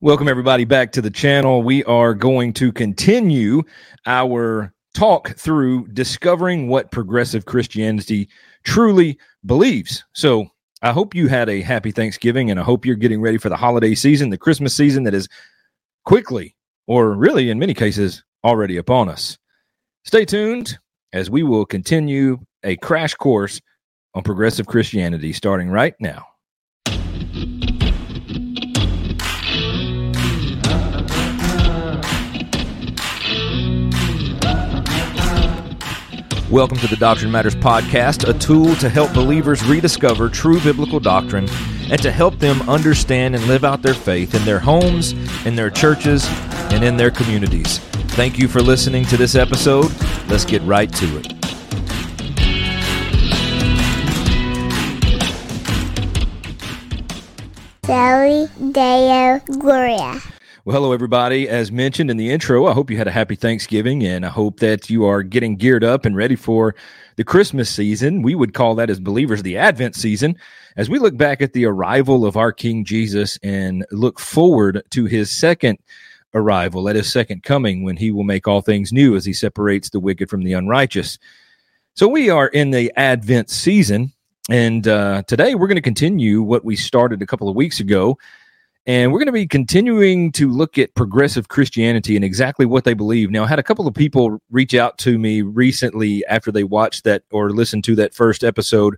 Welcome, everybody, back to the channel. We are going to continue our talk through discovering what progressive Christianity truly believes. So, I hope you had a happy Thanksgiving and I hope you're getting ready for the holiday season, the Christmas season that is quickly, or really in many cases, already upon us. Stay tuned as we will continue a crash course on progressive Christianity starting right now. Welcome to the Doctrine Matters Podcast, a tool to help believers rediscover true biblical doctrine and to help them understand and live out their faith in their homes, in their churches, and in their communities. Thank you for listening to this episode. Let's get right to it. Soli Deo Gloria. Well, hello, everybody. As mentioned in the intro, I hope you had a happy Thanksgiving and I hope that you are getting geared up and ready for the Christmas season. We would call that as believers the Advent season as we look back at the arrival of our King Jesus and look forward to his second arrival, at his second coming, when he will make all things new as he separates the wicked from the unrighteous. So we are in the Advent season. And uh, today we're going to continue what we started a couple of weeks ago and we're going to be continuing to look at progressive Christianity and exactly what they believe. Now, I had a couple of people reach out to me recently after they watched that or listened to that first episode,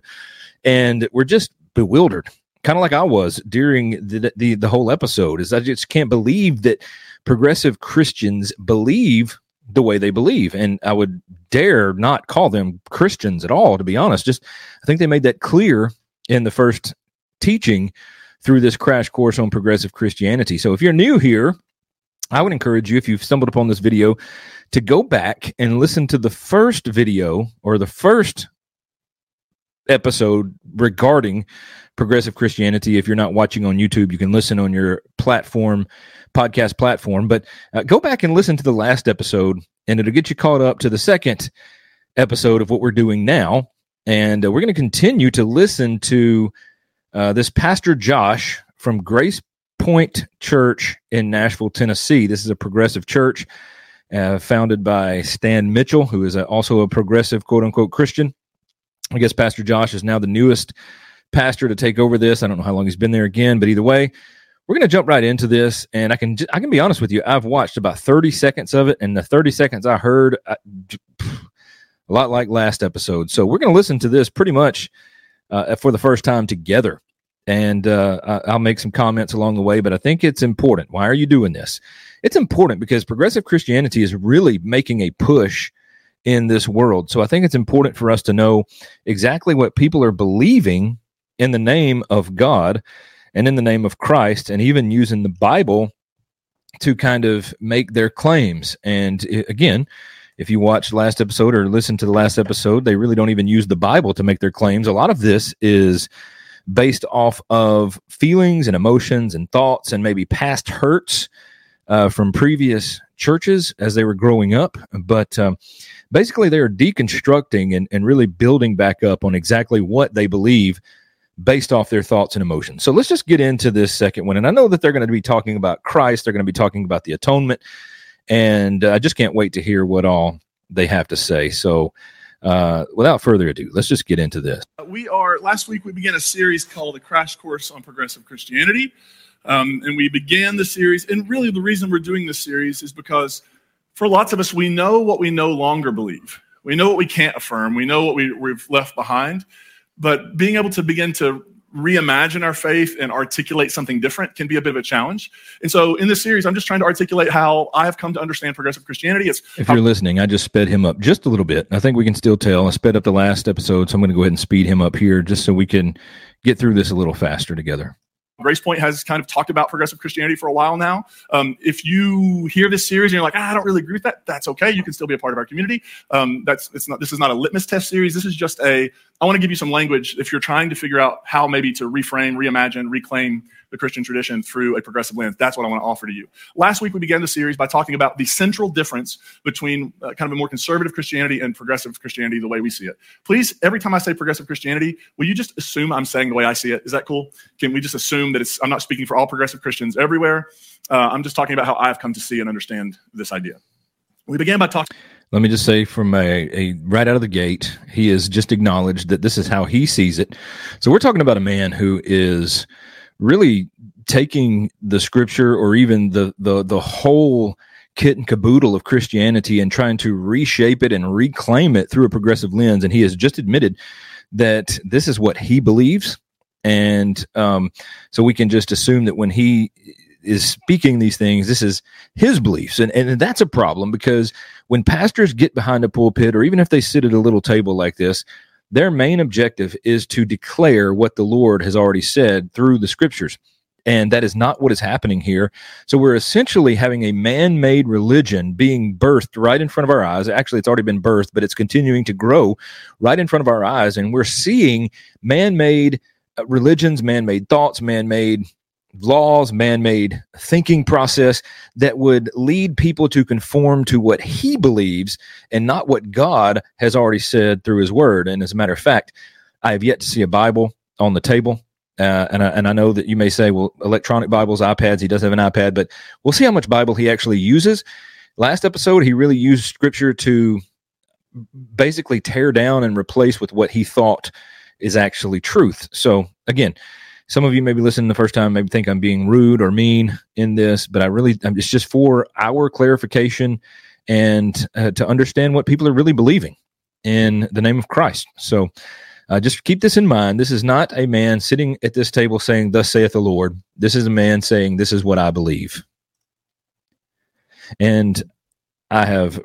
and we're just bewildered, kind of like I was during the, the, the whole episode. Is I just can't believe that progressive Christians believe the way they believe, and I would dare not call them Christians at all. To be honest, just I think they made that clear in the first teaching through this crash course on progressive Christianity. So if you're new here, I would encourage you, if you've stumbled upon this video, to go back and listen to the first video or the first episode regarding progressive Christianity. If you're not watching on YouTube, you can listen on your platform, podcast platform. But uh, go back and listen to the last episode, and it'll get you caught up to the second episode of what we're doing now. And uh, we're going to continue to listen to uh, this Pastor Josh from Grace Point Church in Nashville, Tennessee. This is a progressive church uh, founded by Stan Mitchell, who is a, also a progressive quote unquote Christian. I guess Pastor Josh is now the newest pastor to take over this. I don't know how long he's been there again, but either way, we're going to jump right into this. And I can I can be honest with you, I've watched about 30 seconds of it, and the 30 seconds I heard, a lot like last episode. So we're going to listen to this pretty much uh, for the first time together. And uh, I'll make some comments along the way, but I think it's important. Why are you doing this? It's important because progressive Christianity is really making a push in this world. So I think it's important for us to know exactly what people are believing in the name of God and in the name of Christ, and even using the Bible to kind of make their claims. And again, if you watch last episode or listen to the last episode, they really don't even use the Bible to make their claims. A lot of this is based off of feelings and emotions and thoughts and maybe past hurts uh, from previous churches as they were growing up. But um, basically, they are deconstructing and, and really building back up on exactly what they believe based off their thoughts and emotions. So let's just get into this second one. And I know that they're going to be talking about Christ, they're going to be talking about the atonement. And uh, I just can't wait to hear what all they have to say. So, uh, without further ado, let's just get into this. We are, last week, we began a series called The Crash Course on Progressive Christianity. Um, and we began the series, and really the reason we're doing this series is because for lots of us, we know what we no longer believe. We know what we can't affirm. We know what we, we've left behind. But being able to begin to reimagine our faith and articulate something different can be a bit of a challenge. And so in this series, I'm just trying to articulate how I have come to understand progressive Christianity. It's if you're listening, I just sped him up just a little bit. I think we can still tell. I sped up the last episode, so I'm going to go ahead and speed him up here just so we can get through this a little faster together. GracePointe has kind of talked about progressive Christianity for a while now. Um, if you hear this series and you're like, ah, I don't really agree with that, that's okay. You can still be a part of our community. Um, that's it's not. This is not a litmus test series. This is just a. I want to give you some language if you're trying to figure out how maybe to reframe, reimagine, reclaim the Christian tradition through a progressive lens. That's what I want to offer to you. Last week, we began the series by talking about the central difference between uh, kind of a more conservative Christianity and progressive Christianity, the way we see it. Please, every time I say progressive Christianity, will you just assume I'm saying the way I see it? Is that cool? Can we just assume that it's, I'm not speaking for all progressive Christians everywhere. Uh, I'm just talking about how I've come to see and understand this idea. We began by talking. Let me just say from a, a right out of the gate, he has just acknowledged that this is how he sees it. So we're talking about a man who is really taking the scripture or even the the the whole kit and caboodle of Christianity and trying to reshape it and reclaim it through a progressive lens. And he has just admitted that this is what he believes. And um, so we can just assume that when he is speaking these things, this is his beliefs. And, and that's a problem because when pastors get behind a pulpit, or even if they sit at a little table like this, their main objective is to declare what the Lord has already said through the scriptures. And that is not what is happening here. So we're essentially having a man made religion being birthed right in front of our eyes. Actually, it's already been birthed, but it's continuing to grow right in front of our eyes. And we're seeing man made uh, religions, man made thoughts, man made laws, man made thinking process that would lead people to conform to what he believes and not what God has already said through his word. And as a matter of fact, I have yet to see a Bible on the table uh, and, I, and I know that you may say, well, electronic Bibles, iPads, he does have an iPad, but we'll see how much Bible he actually uses. Last episode, he really used scripture to basically tear down and replace with what he thought is actually truth. So, again, some of you may be listening the first time, maybe think I'm being rude or mean in this, but I really, it's just for our clarification and uh, to understand what people are really believing in the name of Christ. So, uh, just keep this in mind. This is not a man sitting at this table saying, Thus saith the Lord. This is a man saying, This is what I believe. And I have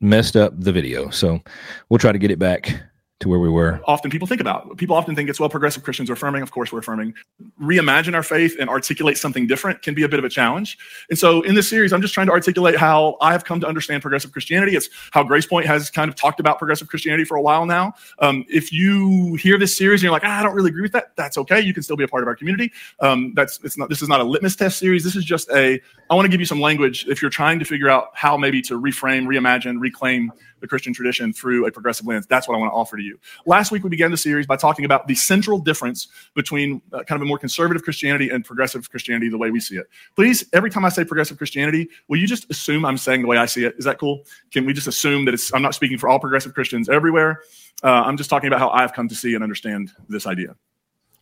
messed up the video. So we'll try to get it back to where we were. Often people think about. People often think it's well, progressive Christians are affirming. Of course, we're affirming. Reimagine our faith and articulate something different can be a bit of a challenge. And so, in this series, I'm just trying to articulate how I have come to understand progressive Christianity. It's how GracePointe has kind of talked about progressive Christianity for a while now. Um, if you hear this series and you're like, ah, I don't really agree with that, that's okay. You can still be a part of our community. Um, that's it's not. This is not a litmus test series. This is just a. I want to give you some language if you're trying to figure out how maybe to reframe, reimagine, reclaim the Christian tradition through a progressive lens. That's what I want to offer to you. Last week, we began the series by talking about the central difference between uh, kind of a more conservative Christianity and progressive Christianity, the way we see it. Please, every time I say progressive Christianity, will you just assume I'm saying the way I see it? Is that cool? Can we just assume that it's, I'm not speaking for all progressive Christians everywhere? Uh, I'm just talking about how I've come to see and understand this idea.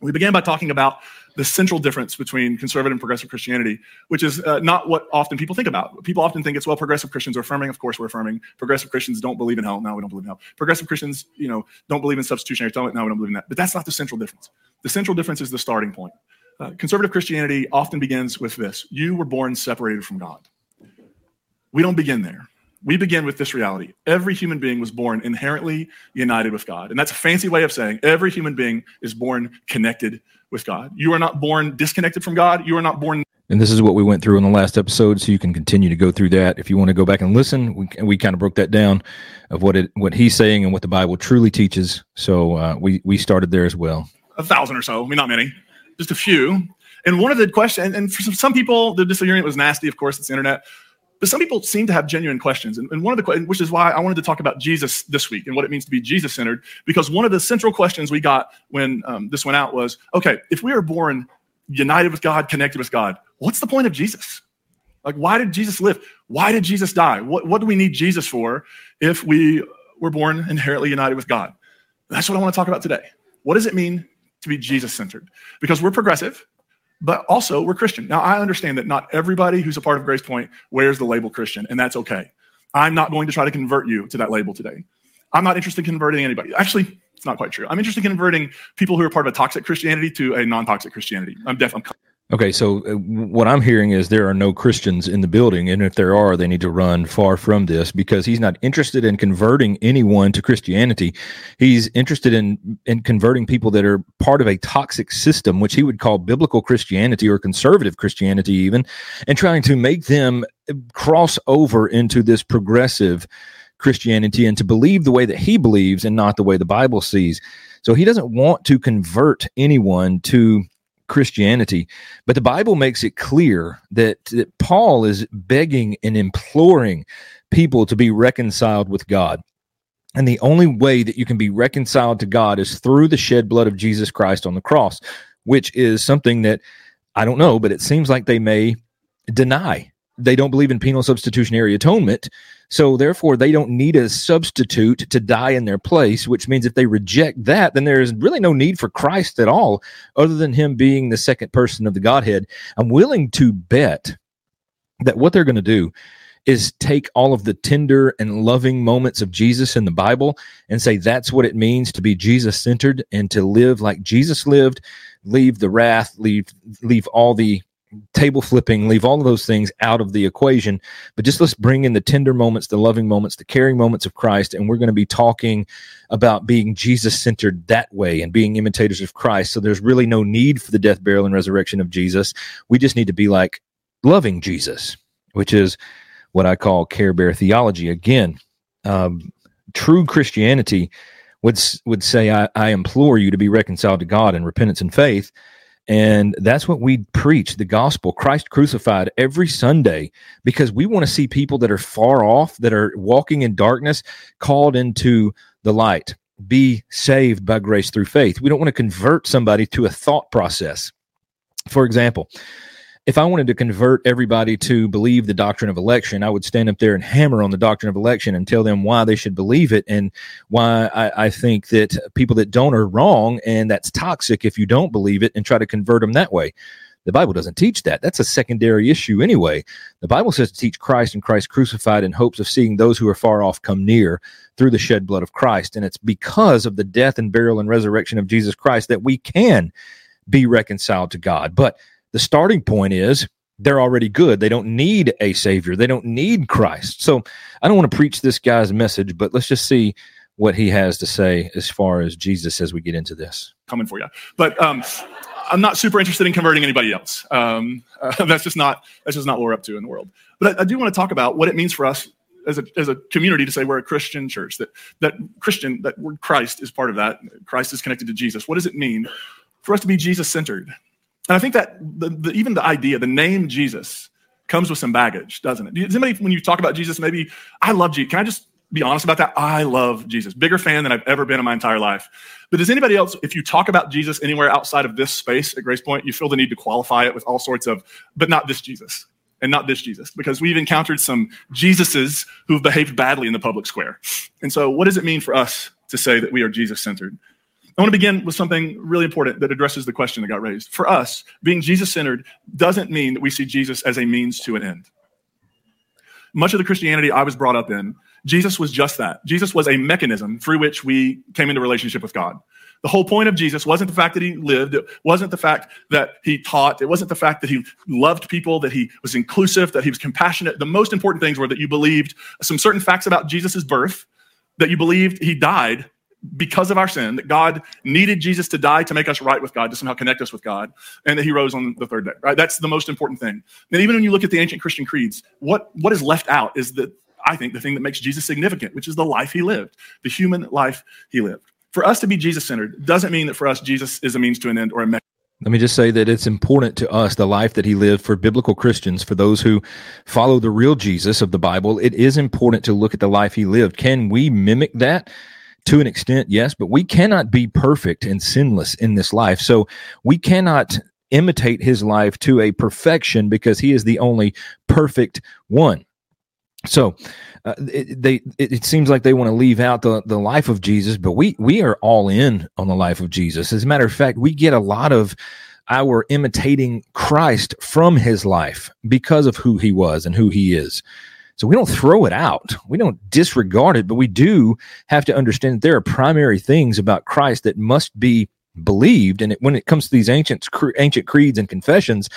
We began by talking about the central difference between conservative and progressive Christianity, which is uh, not what often people think about. People often think it's well, progressive Christians are affirming. Of course, we're affirming. Progressive Christians don't believe in hell. No, we don't believe in hell. Progressive Christians, you know, don't believe in substitutionary atonement. No, we don't believe in that. But that's not the central difference. The central difference is the starting point. Uh, conservative Christianity often begins with this: you were born separated from God. We don't begin there we begin with this reality. Every human being was born inherently united with God. And that's a fancy way of saying every human being is born connected with God. You are not born disconnected from God. You are not born. And this is what we went through in the last episode, so you can continue to go through that. If you want to go back and listen, we, we kind of broke that down of what it what he's saying and what the Bible truly teaches. So uh, we we started there as well. A thousand or so, I mean, not many, just a few. And one of the questions, and for some people, the disagreement was nasty. Of course, it's the internet. But some people seem to have genuine questions. And, and one of the questions, which is why I wanted to talk about Jesus this week and what it means to be Jesus centered, because one of the central questions we got when um, this went out was okay, if we are born united with God, connected with God, what's the point of Jesus? Like, why did Jesus live? Why did Jesus die? What, what do we need Jesus for if we were born inherently united with God? That's what I want to talk about today. What does it mean to be Jesus centered? Because we're progressive, but also we're Christian. Now, I understand that not everybody who's a part of GracePointe wears the label Christian, and that's okay. I'm not going to try to convert you to that label today. I'm not interested in converting anybody. Actually, it's not quite true. I'm interested in converting people who are part of a toxic Christianity to a non toxic Christianity. I'm definitely. Okay, so uh, what I'm hearing is there are no Christians in the building, and if there are, they need to run far from this because he's not interested in converting anyone to Christianity. He's interested in in converting people that are part of a toxic system, which he would call biblical Christianity or conservative Christianity, even, and trying to make them cross over into this progressive Christianity and to believe the way that he believes and not the way the Bible sees. So he doesn't want to convert anyone to Christianity. But the Bible makes it clear that, that Paul is begging and imploring people to be reconciled with God. And the only way that you can be reconciled to God is through the shed blood of Jesus Christ on the cross. which is something that I don't know, but it seems like they may deny. They don't believe in penal substitutionary atonement. So therefore, they don't need a substitute to die in their place, which means if they reject that, then there is really no need for Christ at all, other than him being the second person of the Godhead. I'm willing to bet that what they're going to do is take all of the tender and loving moments of Jesus in the Bible and say that's what it means to be Jesus centered and to live like Jesus lived, leave the wrath, leave leave all the table flipping, leave all of those things out of the equation. But just let's bring in the tender moments, the loving moments, the caring moments of Christ. And we're going to be talking about being Jesus centered that way and being imitators of Christ. So there's really no need for the death, burial, and resurrection of Jesus. We just need to be like loving Jesus, which is what I call care bear theology. Again, um, true Christianity would would say, I, I implore you to be reconciled to God in repentance and faith. And that's what we preach the gospel, Christ crucified every Sunday, because we want to see people that are far off, that are walking in darkness, called into the light, be saved by grace through faith. We don't want to convert somebody to a thought process. For example, if I wanted to convert everybody to believe the doctrine of election, I would stand up there and hammer on the doctrine of election and tell them why they should believe it and why I, I, think that people that don't are wrong and that's toxic if you don't believe it and try to convert them that way. The Bible doesn't teach that. That's a secondary issue anyway. The Bible says to teach Christ and Christ crucified in hopes of seeing those who are far off come near through the shed blood of Christ. And it's because of the death and burial and resurrection of Jesus Christ that we can be reconciled to God. But the starting point is they're already good. They don't need a savior. They don't need Christ. So I don't want to preach this guy's message, but let's just see what he has to say as far as Jesus as we get into this. Coming for you, but um, I'm not super interested in converting anybody else. Um, uh, that's just not that's just not what we're up to in the world. But I, I do want to talk about what it means for us as a, as a community to say we're a Christian church, that, that Christian, that word Christ is part of that. Christ is connected to Jesus. What does it mean for us to be Jesus centered? And I think that the, the, even the idea, the name Jesus, comes with some baggage, doesn't it? Does anybody, when you talk about Jesus, maybe I love Jesus? Can I just be honest about that? I love Jesus. Bigger fan than I've ever been in my entire life. But does anybody else, if you talk about Jesus anywhere outside of this space at GracePointe, you feel the need to qualify it with all sorts of, but not this Jesus and not this Jesus, because we've encountered some Jesuses who've behaved badly in the public square. And so, what does it mean for us to say that we are Jesus centered? I want to begin with something really important that addresses the question that got raised. For us, being Jesus centered doesn't mean that we see Jesus as a means to an end. Much of the Christianity I was brought up in, Jesus was just that. Jesus was a mechanism through which we came into relationship with God. The whole point of Jesus wasn't the fact that he lived, it wasn't the fact that he taught, it wasn't the fact that he loved people, that he was inclusive, that he was compassionate. The most important things were that you believed some certain facts about Jesus' birth, that you believed he died because of our sin, that God needed Jesus to die to make us right with God, to somehow connect us with God, and that he rose on the third day, right? That's the most important thing. And even when you look at the ancient Christian creeds, what, what is left out is that I think the thing that makes Jesus significant, which is the life he lived, the human life he lived. For us to be Jesus centered doesn't mean that for us, Jesus is a means to an end or a mechanism. Let me just say that it's important to us, the life that he lived for biblical Christians, for those who follow the real Jesus of the Bible. It is important to look at the life he lived. Can we mimic that? To an extent, yes, but we cannot be perfect and sinless in this life. So we cannot imitate his life to a perfection because he is the only perfect one. So uh, it, they it, it, seems like they want to leave out the, the life of Jesus, but we we are all in on the life of Jesus. As a matter of fact, we get a lot of our imitating Christ from his life because of who he was and who he is. So we don't throw it out. We don't disregard it, but we do have to understand that there are primary things about Christ that must be believed. And it, when it comes to these ancient ancient creeds and confessions,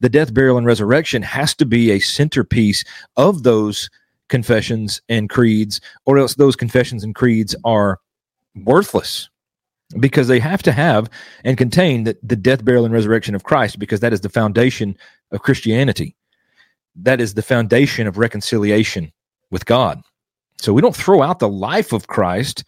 the death, burial, and resurrection has to be a centerpiece of those confessions and creeds, or else those confessions and creeds are worthless because they have to have and contain the, the death, burial, and resurrection of Christ, because that is the foundation of Christianity that is the foundation of reconciliation with God. So we don't throw out the life of Christ.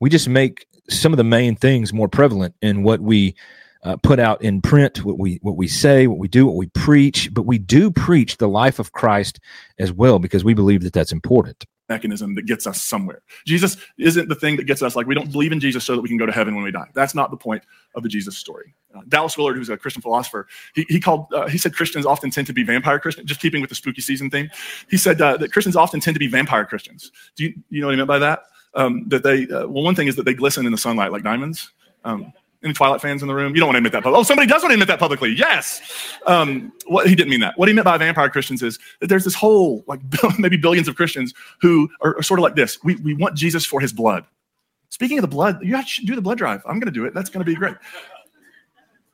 We just make some of the main things more prevalent in what we uh, put out in print, what we what we say, what we do, what we preach. But we do preach the life of Christ as well because we believe that that's important. Mechanism that gets us somewhere. Jesus isn't the thing that gets us like we don't believe in Jesus so that we can go to heaven when we die. That's not the point of the Jesus story. Uh, Dallas Willard, who's a Christian philosopher, he, he called uh, he said Christians often tend to be vampire Christians. Just keeping with the spooky season theme, he said uh, that Christians often tend to be vampire Christians. Do you you know what he meant by that? Um, that they uh, well, one thing is that they glisten in the sunlight like diamonds. Um, any Twilight fans in the room? You don't want to admit that. Oh, somebody does want to admit that publicly. Yes. Um, what he didn't mean that. What he meant by vampire Christians is that there's this whole, like maybe billions of Christians who are, are, sort of like this. We, we want Jesus for his blood. Speaking of the blood, you should do the blood drive. I'm going to do it. That's going to be great.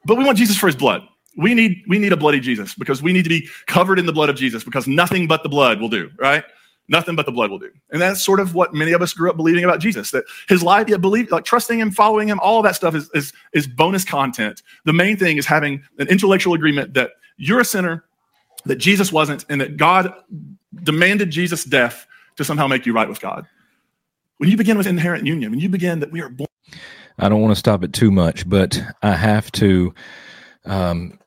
But we want Jesus for his blood. We need, we need a bloody Jesus because we need to be covered in the blood of Jesus because nothing but the blood will do, right? Nothing but the blood will do. And that's sort of what many of us grew up believing about Jesus, that his life, yeah, believe, like trusting him, following him, all that stuff is, is, is bonus content. The main thing is having an intellectual agreement that you're a sinner, that Jesus wasn't, and that God demanded Jesus' death to somehow make you right with God. When you begin with inherent union, when you begin that we are born. I don't want to stop it too much, but I have to um,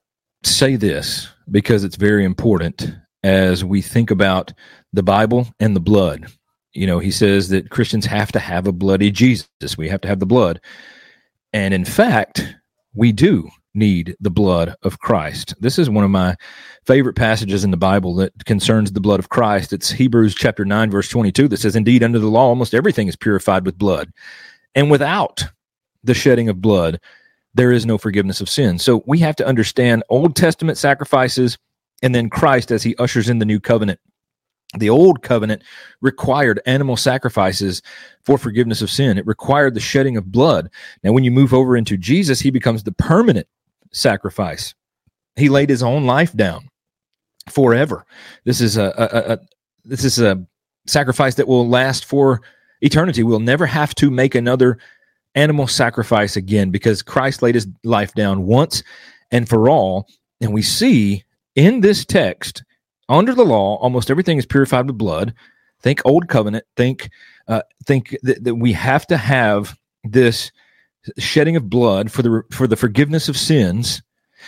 say this because it's very important as we think about the Bible and the blood. You know, he says that Christians have to have a bloody Jesus. We have to have the blood. And in fact, we do need the blood of Christ. This is one of my favorite passages in the Bible that concerns the blood of Christ. It's Hebrews chapter 9 verse 22 that says indeed under the law almost everything is purified with blood. And without the shedding of blood there is no forgiveness of sin. So we have to understand Old Testament sacrifices and then Christ as he ushers in the new covenant. The old covenant required animal sacrifices for forgiveness of sin. It required the shedding of blood. Now, when you move over into Jesus, he becomes the permanent sacrifice. He laid his own life down forever. This is a, a, a this is a sacrifice that will last for eternity. We'll never have to make another animal sacrifice again because Christ laid his life down once and for all. And we see in this text, under the law, almost everything is purified with blood. Think old covenant. Think uh, think that, that we have to have this shedding of blood for the for the forgiveness of sins.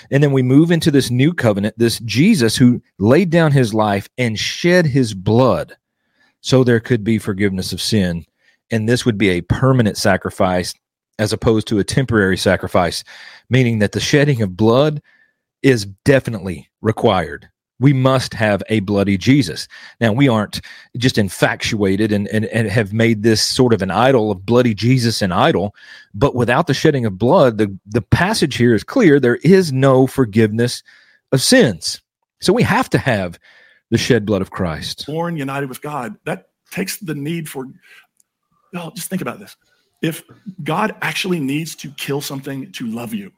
And then we move into this new covenant, this Jesus who laid down his life and shed his blood so there could be forgiveness of sin. And this would be a permanent sacrifice as opposed to a temporary sacrifice, meaning that the shedding of blood is definitely required. We must have a bloody Jesus. Now, we aren't just infatuated and, and, and have made this sort of an idol of bloody Jesus an idol, but without the shedding of blood, the, the passage here is clear there is no forgiveness of sins. So we have to have the shed blood of Christ. Born united with God. That takes the need for, well, just think about this. If God actually needs to kill something to love you,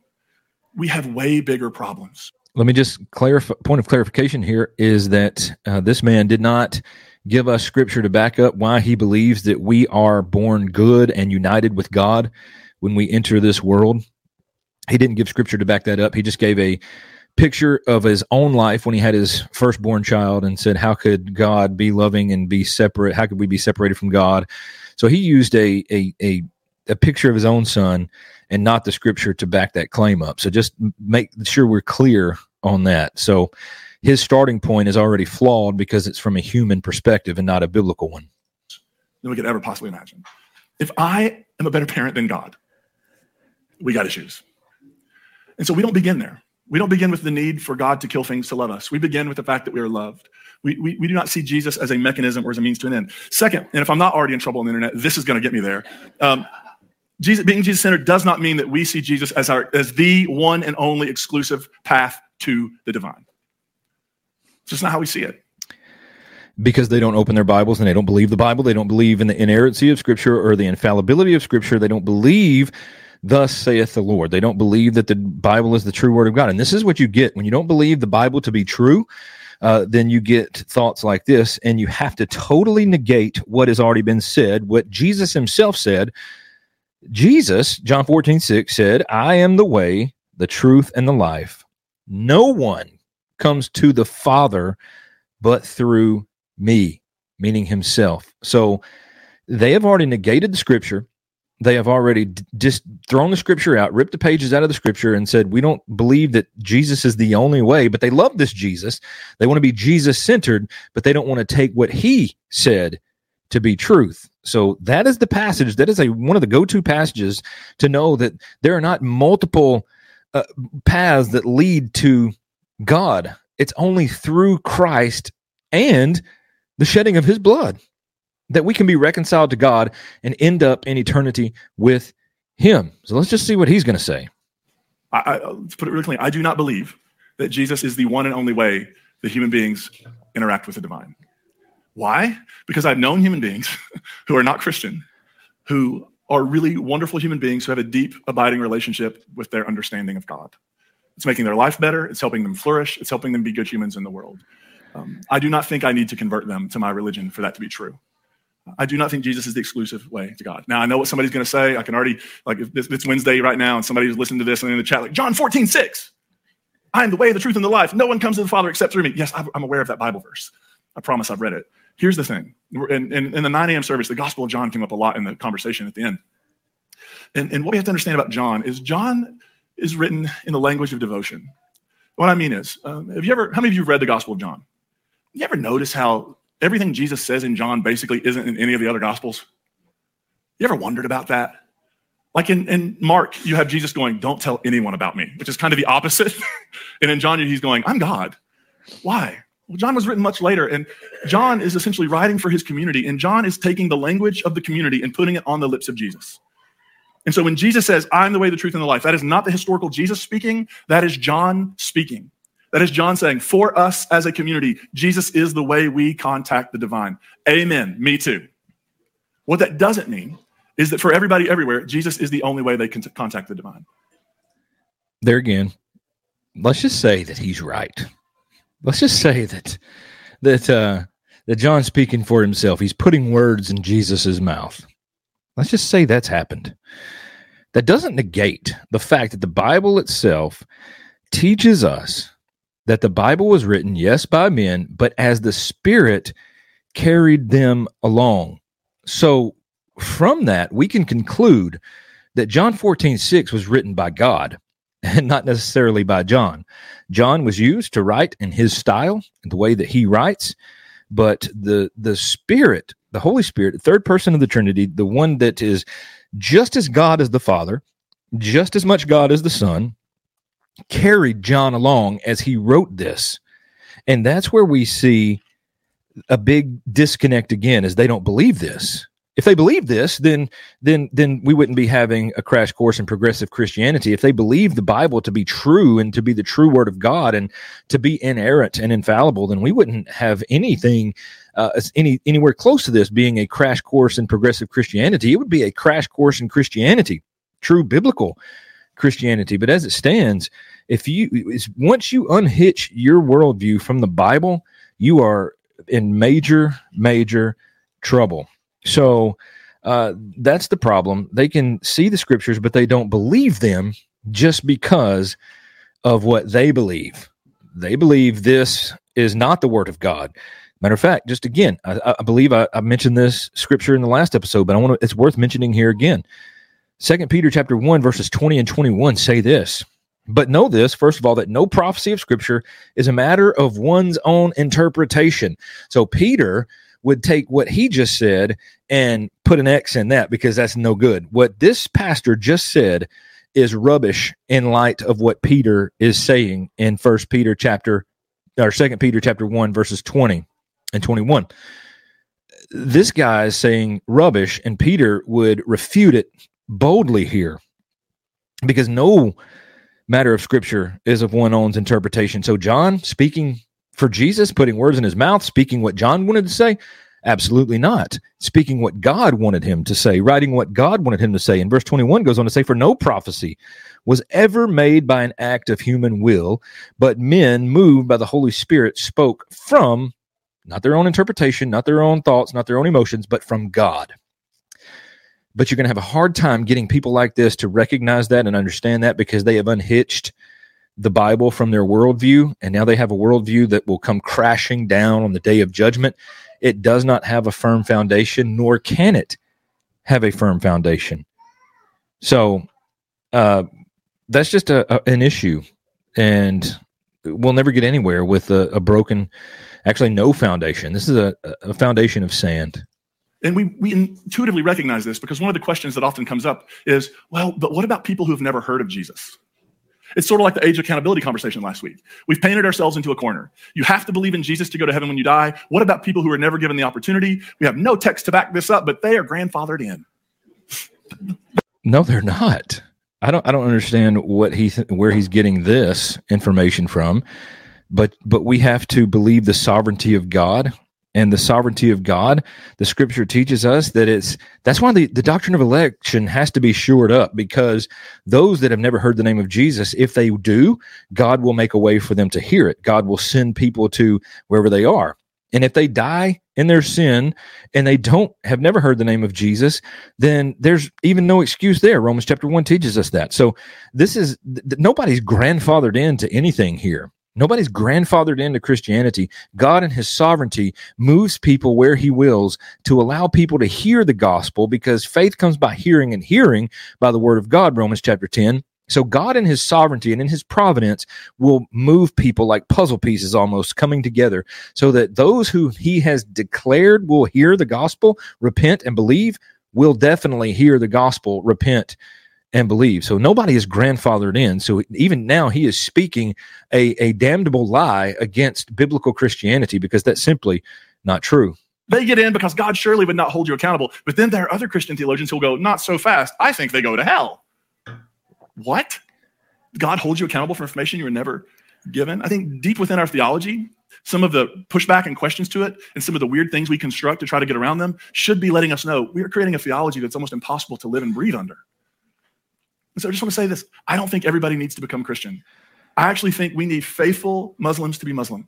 we have way bigger problems. Let me just clarify. Point of clarification here is that uh, this man did not give us scripture to back up why he believes that we are born good and united with God when we enter this world. He didn't give scripture to back that up. He just gave a picture of his own life when he had his firstborn child and said, How could God be loving and be separate? How could we be separated from God? So he used a, a, a, a picture of his own son and not the scripture to back that claim up. So just make sure we're clear on that. So his starting point is already flawed because it's from a human perspective and not a biblical one. Than we could ever possibly imagine. If I am a better parent than God, we got issues. And so we don't begin there. We don't begin with the need for God to kill things to love us. We begin with the fact that we are loved. We, we, we do not see Jesus as a mechanism or as a means to an end. Second, and if I'm not already in trouble on the internet, this is going to get me there. Um, Jesus, being Jesus centered does not mean that we see Jesus as our as the one and only exclusive path to the divine. It's just not how we see it. Because they don't open their Bibles and they don't believe the Bible. They don't believe in the inerrancy of Scripture or the infallibility of Scripture. They don't believe, thus saith the Lord. They don't believe that the Bible is the true Word of God. And this is what you get when you don't believe the Bible to be true. Uh, then you get thoughts like this, and you have to totally negate what has already been said, what Jesus himself said Jesus, John 14, 6 said, I am the way, the truth, and the life. No one comes to the Father but through me, meaning himself. So they have already negated the scripture. They have already d- just thrown the scripture out, ripped the pages out of the scripture, and said, We don't believe that Jesus is the only way, but they love this Jesus. They want to be Jesus centered, but they don't want to take what he said to be truth. So that is the passage. That is a one of the go-to passages to know that there are not multiple uh, paths that lead to God. It's only through Christ and the shedding of His blood that we can be reconciled to God and end up in eternity with Him. So let's just see what He's going to say. I, I, to put it really clean, I do not believe that Jesus is the one and only way that human beings interact with the divine. Why? Because I've known human beings who are not Christian, who are really wonderful human beings who have a deep, abiding relationship with their understanding of God. It's making their life better. It's helping them flourish. It's helping them be good humans in the world. Um, I do not think I need to convert them to my religion for that to be true. I do not think Jesus is the exclusive way to God. Now, I know what somebody's going to say. I can already, like, if it's Wednesday right now and somebody's listening to this and in the chat, like, John 14, 6. I am the way, the truth, and the life. No one comes to the Father except through me. Yes, I'm aware of that Bible verse. I promise I've read it. Here's the thing in, in, in the 9 a.m. service, the Gospel of John came up a lot in the conversation at the end. And, and what we have to understand about John is John is written in the language of devotion. What I mean is, um, have you ever, how many of you have read the Gospel of John? You ever notice how everything Jesus says in John basically isn't in any of the other Gospels? You ever wondered about that? Like in, in Mark, you have Jesus going, Don't tell anyone about me, which is kind of the opposite. and in John, he's going, I'm God. Why? Well, John was written much later, and John is essentially writing for his community, and John is taking the language of the community and putting it on the lips of Jesus. And so when Jesus says, I'm the way, the truth, and the life, that is not the historical Jesus speaking, that is John speaking. That is John saying, for us as a community, Jesus is the way we contact the divine. Amen. Me too. What that doesn't mean is that for everybody everywhere, Jesus is the only way they can contact the divine. There again, let's just say that he's right. Let's just say that that uh, that John's speaking for himself. He's putting words in Jesus's mouth. Let's just say that's happened. That doesn't negate the fact that the Bible itself teaches us that the Bible was written, yes, by men, but as the Spirit carried them along. So from that, we can conclude that John 14, 6 was written by God and not necessarily by John. John was used to write in his style, the way that he writes, but the the Spirit, the Holy Spirit, the third person of the Trinity, the one that is just as God as the Father, just as much God as the Son, carried John along as he wrote this. And that's where we see a big disconnect again, is they don't believe this if they believe this, then then then we wouldn't be having a crash course in progressive Christianity. If they believe the Bible to be true and to be the true Word of God and to be inerrant and infallible, then we wouldn't have anything uh, any anywhere close to this being a crash course in progressive Christianity. It would be a crash course in Christianity, true biblical Christianity. But as it stands, if you once you unhitch your worldview from the Bible, you are in major major trouble so uh, that's the problem. They can see the scriptures, but they don't believe them just because of what they believe. They believe this is not the word of God. Matter of fact, just again, I, I believe I, I, mentioned this scripture in the last episode, but I want to. It's worth mentioning here again. Second Peter chapter one verses twenty and twenty one say this. But know this, first of all, that no prophecy of scripture is a matter of one's own interpretation. So Peter would take what he just said and put an X in that because that's no good. What this pastor just said is rubbish in light of what Peter is saying in First Peter chapter or Second Peter chapter one verses twenty and twenty one. This guy is saying rubbish, and Peter would refute it boldly here because no matter of scripture is of one own's interpretation. So John speaking for Jesus, putting words in his mouth, speaking what John wanted to say? Absolutely not. Speaking what God wanted him to say, writing what God wanted him to say. And verse 21 goes on to say, For no prophecy was ever made by an act of human will, but men moved by the Holy Spirit spoke from not their own interpretation, not their own thoughts, not their own emotions, but from God. But you're going to have a hard time getting people like this to recognize that and understand that because they have unhitched the Bible from their worldview, and now they have a worldview that will come crashing down on the day of judgment. It does not have a firm foundation, nor can it have a firm foundation. So uh, that's just a, a, an issue, and we'll never get anywhere with a, a broken, actually no foundation. This is a, a foundation of sand. And we, we intuitively recognize this because one of the questions that often comes up is, well, but what about people who have never heard of Jesus? It's sort of like the age accountability conversation last week. We've painted ourselves into a corner. You have to believe in Jesus to go to heaven when you die. What about people who are never given the opportunity? We have no text to back this up, but they are grandfathered in. No, they're not. I don't. I don't understand what he th- where he's getting this information from. But but we have to believe the sovereignty of God and the sovereignty of God, the scripture teaches us that it's that's why the, the doctrine of election has to be shored up because those that have never heard the name of Jesus, if they do, God will make a way for them to hear it. God will send people to wherever they are. And if they die in their sin and they don't have never heard the name of Jesus, then there's even no excuse there. Romans chapter 1 teaches us that. So this is nobody's grandfathered into anything here. Nobody's grandfathered into Christianity. God, in His sovereignty, moves people where He wills to allow people to hear the gospel because faith comes by hearing and hearing by the word of God, Romans chapter 10. So, God, in His sovereignty and in His providence, will move people like puzzle pieces almost coming together so that those who He has declared will hear the gospel, repent, and believe will definitely hear the gospel, repent, and believe. So nobody is grandfathered in. So even now he is speaking a, a damnable lie against biblical Christianity because that's simply not true. They get in because God surely would not hold you accountable. But then there are other Christian theologians who will go, not so fast. I think they go to hell. What? God holds you accountable for information you were never given? I think deep within our theology, some of the pushback and questions to it and some of the weird things we construct to try to get around them should be letting us know we are creating a theology that's almost impossible to live and breathe under. So I just want to say this I don't think everybody needs to become Christian. I actually think we need faithful Muslims to be Muslim,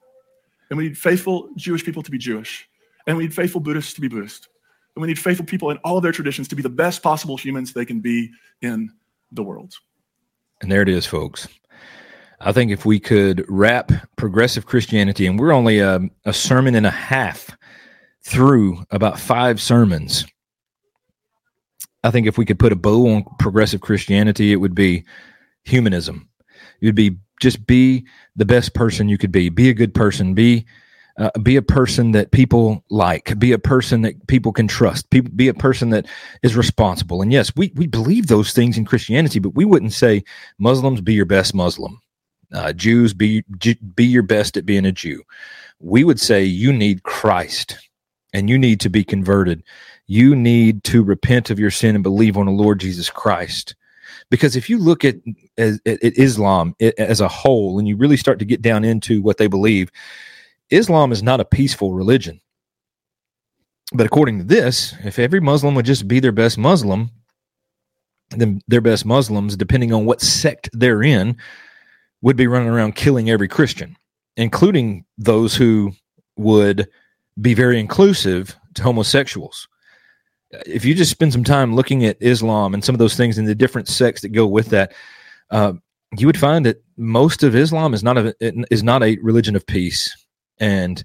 and we need faithful Jewish people to be Jewish, and we need faithful Buddhists to be Buddhist, and we need faithful people in all of their traditions to be the best possible humans they can be in the world. And there it is, folks. I think if we could wrap progressive Christianity, and we're only a, a sermon and a half through about five sermons I think if we could put a bow on progressive Christianity, it would be humanism. You'd be just be the best person you could be. Be a good person. Be uh, be a person that people like. Be a person that people can trust. Be, be a person that is responsible. And yes, we we believe those things in Christianity, but we wouldn't say Muslims be your best Muslim. Uh, Jews be be your best at being a Jew. We would say you need Christ, and you need to be converted you need to repent of your sin and believe on the Lord Jesus Christ. Because if you look at, at, at Islam as a whole and you really start to get down into what they believe, Islam is not a peaceful religion. But according to this, if every Muslim would just be their best Muslim, then their best Muslims, depending on what sect they're in, would be running around killing every Christian, including those who would be very inclusive to homosexuals if you just spend some time looking at Islam and some of those things and the different sects that go with that, uh, you would find that most of Islam is not a is not a religion of peace, and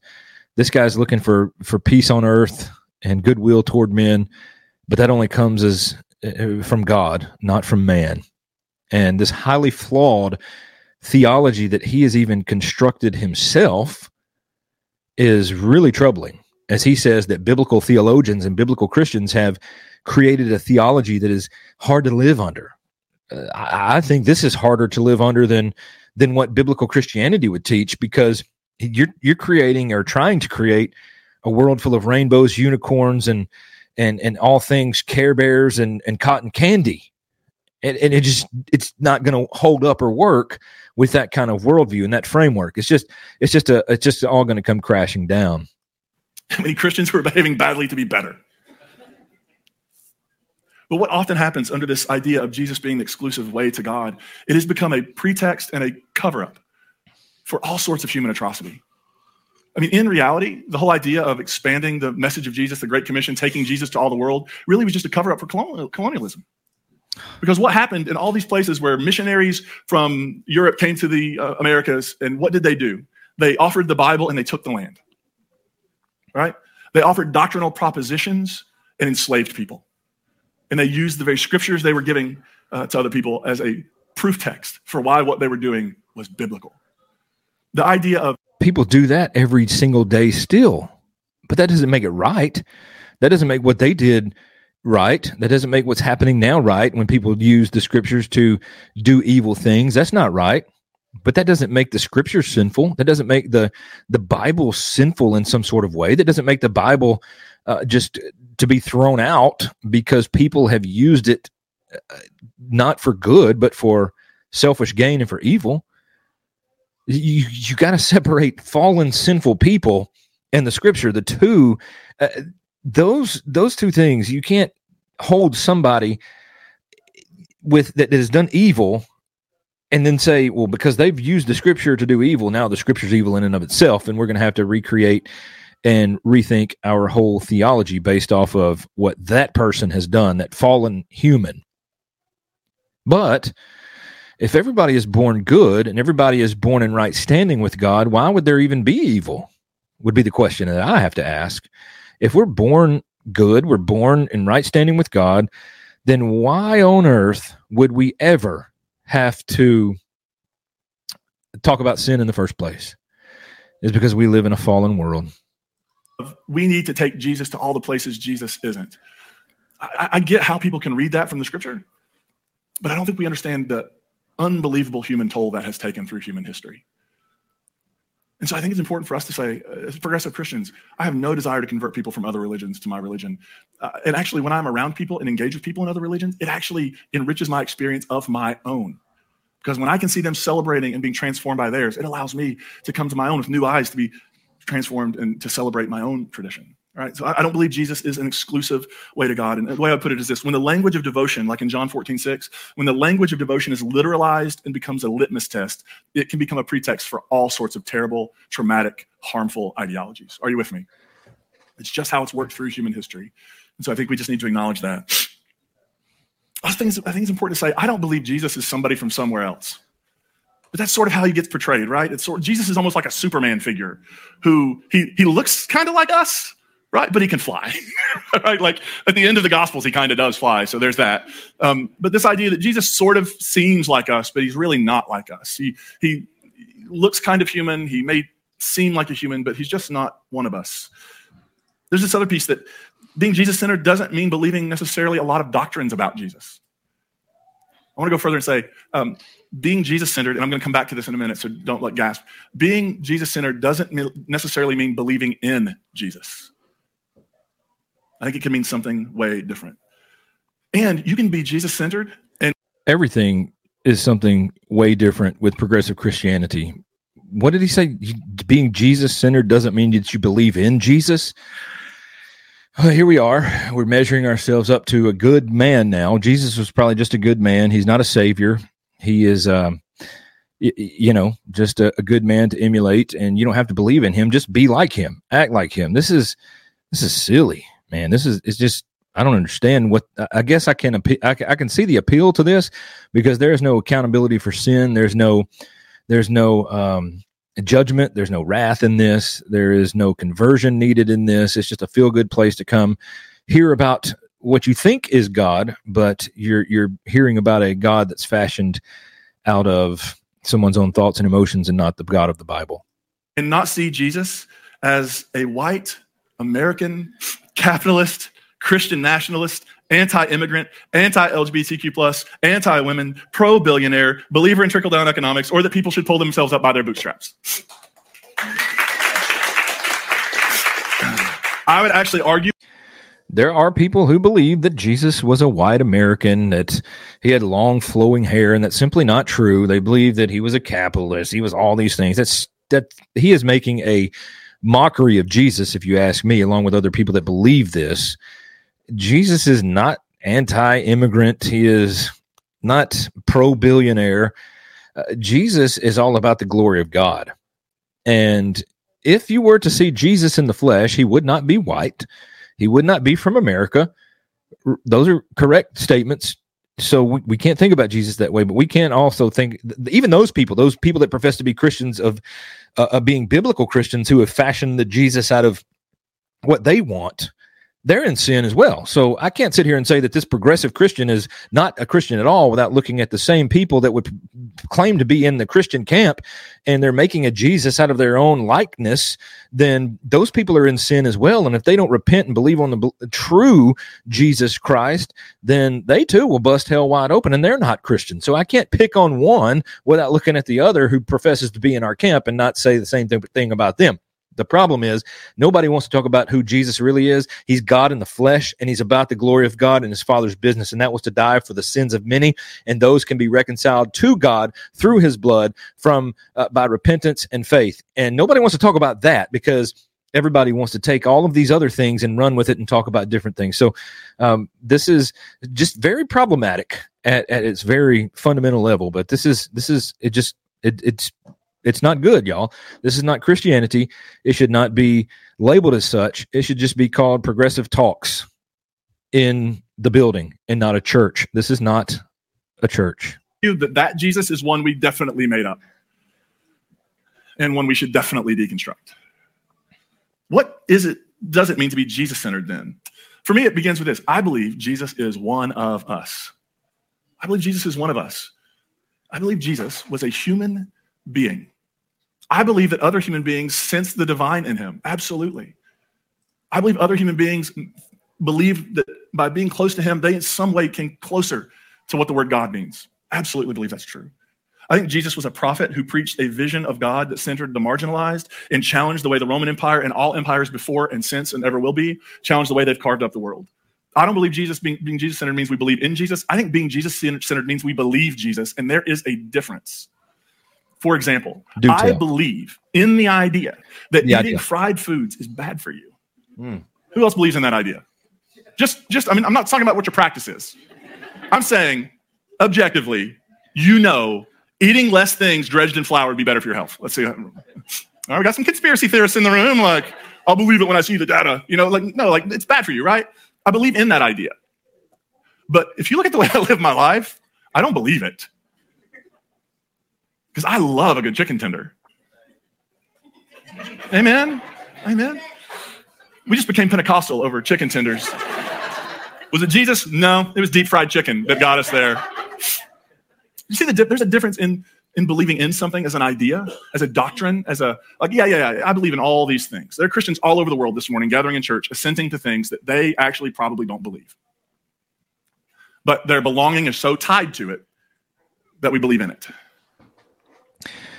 this guy's looking for for peace on earth and goodwill toward men, but that only comes as uh, from God, not from man. And this highly flawed theology that he has even constructed himself is really troubling as he says that biblical theologians and biblical Christians have created a theology that is hard to live under. Uh, I, I think this is harder to live under than than what biblical Christianity would teach because you're you're creating or trying to create a world full of rainbows, unicorns, and and and all things Care Bears and and cotton candy, and, and it just it's not going to hold up or work with that kind of worldview and that framework. It's just it's just a it's just all going to come crashing down. How many Christians who are behaving badly to be better? But what often happens under this idea of Jesus being the exclusive way to God, it has become a pretext and a cover up for all sorts of human atrocity. I mean, in reality, the whole idea of expanding the message of Jesus, the Great Commission, taking Jesus to all the world, really was just a cover up for colonialism. Because what happened in all these places where missionaries from Europe came to the uh, Americas, and what did they do? They offered the Bible and they took the land right? They offered doctrinal propositions and enslaved people. And they used the very scriptures they were giving uh, to other people as a proof text for why what they were doing was biblical. The idea of people do that every single day still, but that doesn't make it right. That doesn't make what they did right. That doesn't make what's happening now right when people use the scriptures to do evil things. That's not right. But that doesn't make the scripture sinful. That doesn't make the the Bible sinful in some sort of way. That doesn't make the Bible uh, just to be thrown out because people have used it uh, not for good but for selfish gain and for evil. You you got to separate fallen sinful people and the scripture. The two uh, those those two things you can't hold somebody with that has done evil and then say well because they've used the scripture to do evil now the scripture's evil in and of itself and we're going to have to recreate and rethink our whole theology based off of what that person has done that fallen human. But if everybody is born good and everybody is born in right standing with god why would there even be evil? Would be the question that i have to ask. If we're born good, we're born in right standing with God, then why on earth would we ever have to talk about sin in the first place? Is because we live in a fallen world. We need to take Jesus to all the places Jesus isn't. I, I get how people can read that from the scripture, but I don't think we understand the unbelievable human toll that has taken through human history. And so I think it's important for us to say, uh, as progressive Christians, I have no desire to convert people from other religions to my religion. Uh, and actually, when I'm around people and engage with people in other religions, it actually enriches my experience of my own. Because when I can see them celebrating and being transformed by theirs, it allows me to come to my own with new eyes to be transformed and to celebrate my own tradition. Right? So I, don't believe Jesus is an exclusive way to God. And the way I put it is this when the language of devotion, like in John 14, 6, when the language of devotion is literalized and becomes a litmus test, it can become a pretext for all sorts of terrible, traumatic, harmful ideologies. Are you with me? It's just how it's worked through human history. And so I think we just need to acknowledge that. I think, I think it's important to say I don't believe Jesus is somebody from somewhere else. But that's sort of how he gets portrayed, right? It's sort Jesus is almost like a Superman figure who he, he looks kind of like us, right? But he can fly, right? Like at the end of the Gospels, he kind of does fly. So there's that. Um, but this idea that Jesus sort of seems like us, but he's really not like us. He he looks kind of human. He may seem like a human, but he's just not one of us. There's this other piece that being Jesus centered doesn't mean believing necessarily a lot of doctrines about Jesus. I want to go further and say, um, being Jesus centered, and I'm going to come back to this in a minute, so don't let gasp. Being Jesus centered doesn't necessarily mean believing in Jesus. I think it can mean something way different. And you can be Jesus centered and everything is something way different with progressive Christianity. What did he say? Being Jesus centered doesn't mean that you believe in Jesus. Well, here we are. We're measuring ourselves up to a good man now. Jesus was probably just a good man. He's not a savior. He is, um, y- you know, just a, a good man to emulate. And you don't have to believe in him. Just be like him. Act like him. This is this is silly man, this is it's just I don't understand what I guess I can I, can see the appeal to this because there is no accountability for sin. There's no there's no um, judgment. There's no wrath in this. There is no conversion needed in this. It's just a feel good place to come hear about what you think is God, but you're you're hearing about a God that's fashioned out of someone's own thoughts and emotions and not the God of the Bible. And not see Jesus as a white American capitalist, Christian nationalist, anti-immigrant, anti-LGBTQ plus, anti-women, pro-billionaire, believer in trickle-down economics, or that people should pull themselves up by their bootstraps. I would actually argue. There are people who believe that Jesus was a white American, that he had long flowing hair, and that's simply not true. They believe that he was a capitalist. He was all these things. That's that he is making a mockery of Jesus, if you ask me, along with other people that believe this. Jesus is not anti immigrant, he is not pro billionaire. Uh, Jesus is all about the glory of God. And if you were to see Jesus in the flesh, he would not be white, he would not be from America. R- those are correct statements so we, we can't think about Jesus that way, but we can't also think even those people, those people that profess to be Christians of uh, of being biblical Christians who have fashioned the Jesus out of what they want. They're in sin as well. So I can't sit here and say that this progressive Christian is not a Christian at all without looking at the same people that would claim to be in the Christian camp and they're making a Jesus out of their own likeness. Then those people are in sin as well. And if they don't repent and believe on the true Jesus Christ, then they too will bust hell wide open and they're not Christian. So I can't pick on one without looking at the other who professes to be in our camp and not say the same thing about them. The problem is nobody wants to talk about who Jesus really is. He's God in the flesh and he's about the glory of God and his father's business. And that was to die for the sins of many. And those can be reconciled to God through his blood from uh, by repentance and faith. And nobody wants to talk about that because everybody wants to take all of these other things and run with it and talk about different things. So um, this is just very problematic at, at its very fundamental level. But this is this is it just it, it's it's not good, y'all. This is not Christianity. It should not be labeled as such. It should just be called progressive talks in the building and not a church. This is not a church. That that Jesus is one we definitely made up and one we should definitely deconstruct. What is it does it mean to be Jesus centered then? For me, it begins with this I believe Jesus is one of us. I believe Jesus is one of us. I believe Jesus was a human being. I believe that other human beings sense the divine in him. Absolutely. I believe other human beings believe that by being close to him, they in some way came closer to what the word God means. Absolutely believe that's true. I think Jesus was a prophet who preached a vision of God that centered the marginalized and challenged the way the Roman Empire and all empires before and since and ever will be challenged the way they've carved up the world. I don't believe Jesus being, being Jesus centered means we believe in Jesus. I think being Jesus centered means we believe Jesus, and there is a difference. For example, I believe in the idea that yeah, eating yeah. fried foods is bad for you. Mm. Who else believes in that idea? Just, just, I mean, I'm not talking about what your practice is. I'm saying, objectively, you know, eating less things dredged in flour would be better for your health. Let's see. All right, we got some conspiracy theorists in the room. Like, I'll believe it when I see the data. You know, like, no, like, it's bad for you, right? I believe in that idea. But if you look at the way I live my life, I don't believe it because I love a good chicken tender. Amen. Amen. We just became Pentecostal over chicken tenders. Was it Jesus? No, it was deep fried chicken that got us there. You see, the di- there's a difference in in believing in something as an idea, as a doctrine, as a like, yeah, yeah, yeah. I believe in all these things. There are Christians all over the world this morning gathering in church, assenting to things that they actually probably don't believe, but their belonging is so tied to it that we believe in it.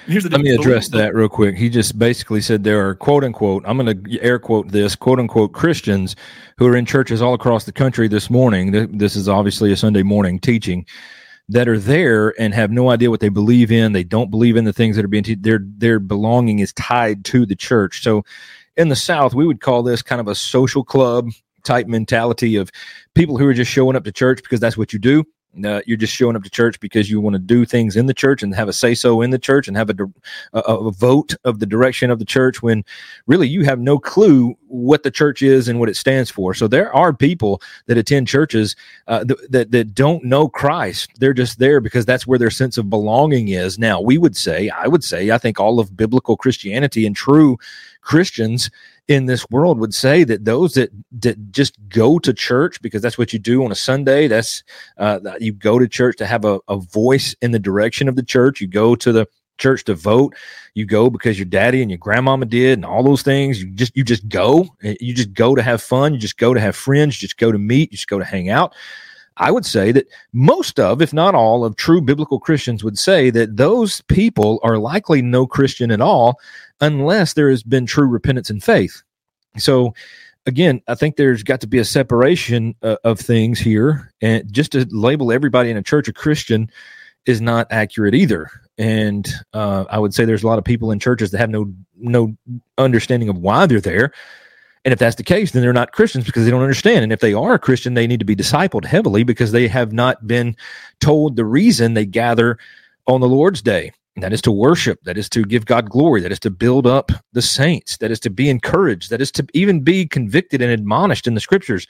Here's the Let me address that real quick. He just basically said there are quote unquote, I'm going to air quote this, quote unquote Christians who are in churches all across the country this morning. This is obviously a Sunday morning teaching that are there and have no idea what they believe in. They don't believe in the things that are being, te- their, their belonging is tied to the church. So in the South, we would call this kind of a social club type mentality of people who are just showing up to church because that's what you do uh, you're just showing up to church because you want to do things in the church and have a say so in the church and have a, a, a, vote of the direction of the church when really you have no clue what the church is and what it stands for. So there are people that attend churches uh, th- that that don't know Christ. They're just there because that's where their sense of belonging is. Now we would say, I would say, I think all of biblical Christianity and true Christians in this world would say that those that that just go to church because that's what you do on a Sunday. That's uh, you go to church to have a, a voice in the direction of the church. You go to the church to vote. You go because your daddy and your grandmama did, and all those things. You just you just go. You just go to have fun. You just go to have friends. You just go to meet. You just go to hang out. I would say that most of, if not all, of true biblical Christians would say that those people are likely no Christian at all unless there has been true repentance and faith. So, again, I think there's got to be a separation uh, of things here. And just to label everybody in a church a Christian is not accurate either. And uh, I would say there's a lot of people in churches that have no no understanding of why they're there. And if that's the case, then they're not Christians because they don't understand. And if they are a Christian, they need to be discipled heavily because they have not been told the reason they gather on the Lord's day. That is to worship. That is to give God glory. That is to build up the saints. That is to be encouraged. That is to even be convicted and admonished in the scriptures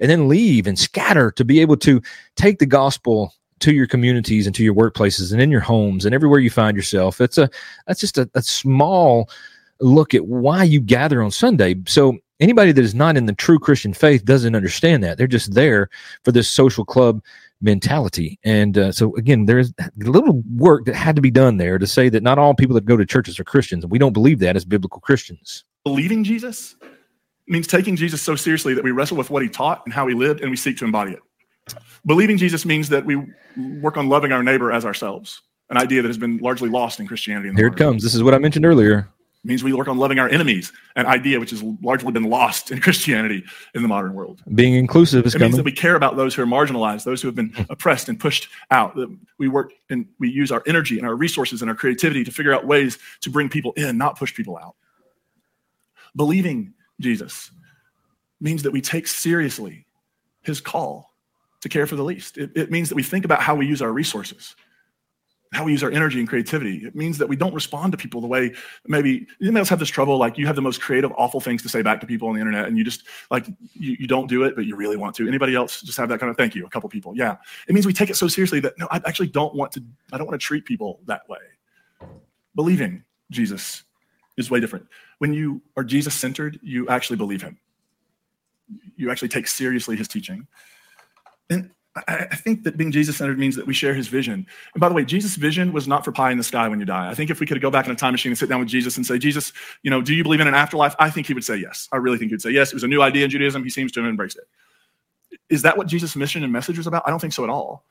and then leave and scatter to be able to take the gospel to your communities and to your workplaces and in your homes and everywhere you find yourself. It's a, that's just a, a small look at why you gather on Sunday. So anybody that is not in the true Christian faith doesn't understand that. They're just there for this social club mentality. And uh, so, again, there's a little work that had to be done there to say that not all people that go to churches are Christians. And we don't believe that as biblical Christians. Believing Jesus means taking Jesus so seriously that we wrestle with what he taught and how he lived and we seek to embody it. Believing Jesus means that we work on loving our neighbor as ourselves, an idea that has been largely lost in Christianity. In Here it comes. This is what I mentioned earlier. It means we work on loving our enemies, an idea which has largely been lost in Christianity in the modern world. Being inclusive is it coming. means that we care about those who are marginalized, those who have been hmm. oppressed and pushed out. That we work and we use our energy and our resources and our creativity to figure out ways to bring people in, not push people out. Believing Jesus means that we take seriously his call to care for the least. It, it means that we think about how we use our resources how we use our energy and creativity. It means that we don't respond to people the way maybe you else have this trouble. Like you have the most creative, awful things to say back to people on the internet, and you just like you, you don't do it, but you really want to. Anybody else just have that kind of thank you? A couple people, yeah. It means we take it so seriously that no, I actually don't want to. I don't want to treat people that way. Believing Jesus is way different. When you are Jesus centered, you actually believe him. You actually take seriously his teaching. And I think that being Jesus centered means that we share his vision. And by the way, Jesus' vision was not for pie in the sky when you die. I think if we could go back in a time machine and sit down with Jesus and say, Jesus, you know, do you believe in an afterlife? I think he would say yes. I really think he would say yes. It was a new idea in Judaism. He seems to have embraced it. Is that what Jesus' mission and message was about? I don't think so at all.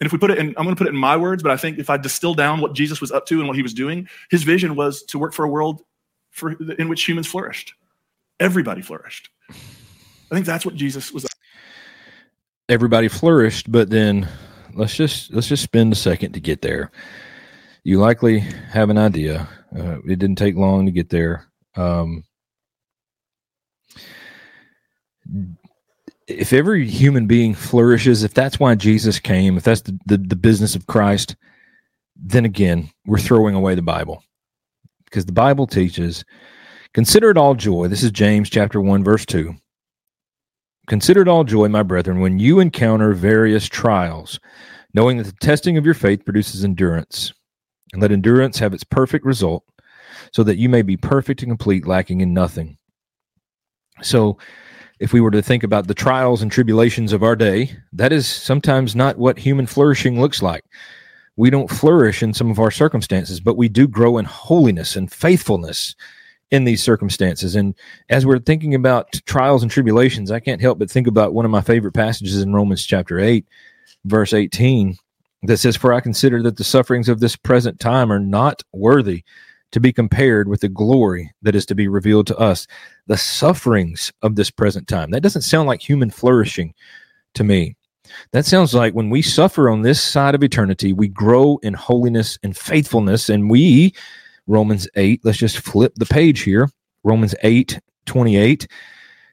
And if we put it in, I'm going to put it in my words, but I think if I distill down what Jesus was up to and what he was doing, his vision was to work for a world for, in which humans flourished. Everybody flourished. I think that's what Jesus was everybody flourished, but then let's just let's just spend a second to get there. You likely have an idea. Uh, it didn't take long to get there. Um, if every human being flourishes, if that's why Jesus came, if that's the, the, the business of Christ, then again, we're throwing away the Bible. Because the Bible teaches, consider it all joy. This is James chapter 1, verse 2. Consider it all joy, my brethren, when you encounter various trials, knowing that the testing of your faith produces endurance. And let endurance have its perfect result, so that you may be perfect and complete, lacking in nothing. So, if we were to think about the trials and tribulations of our day, that is sometimes not what human flourishing looks like. We don't flourish in some of our circumstances, but we do grow in holiness and faithfulness in these circumstances. And as we're thinking about trials and tribulations, I can't help but think about one of my favorite passages in Romans chapter 8, verse 18, that says, For I consider that the sufferings of this present time are not worthy to be compared with the glory that is to be revealed to us. The sufferings of this present time. That doesn't sound like human flourishing to me. That sounds like when we suffer on this side of eternity, we grow in holiness and faithfulness, and we Romans 8. Let's just flip the page here. Romans 8, 28.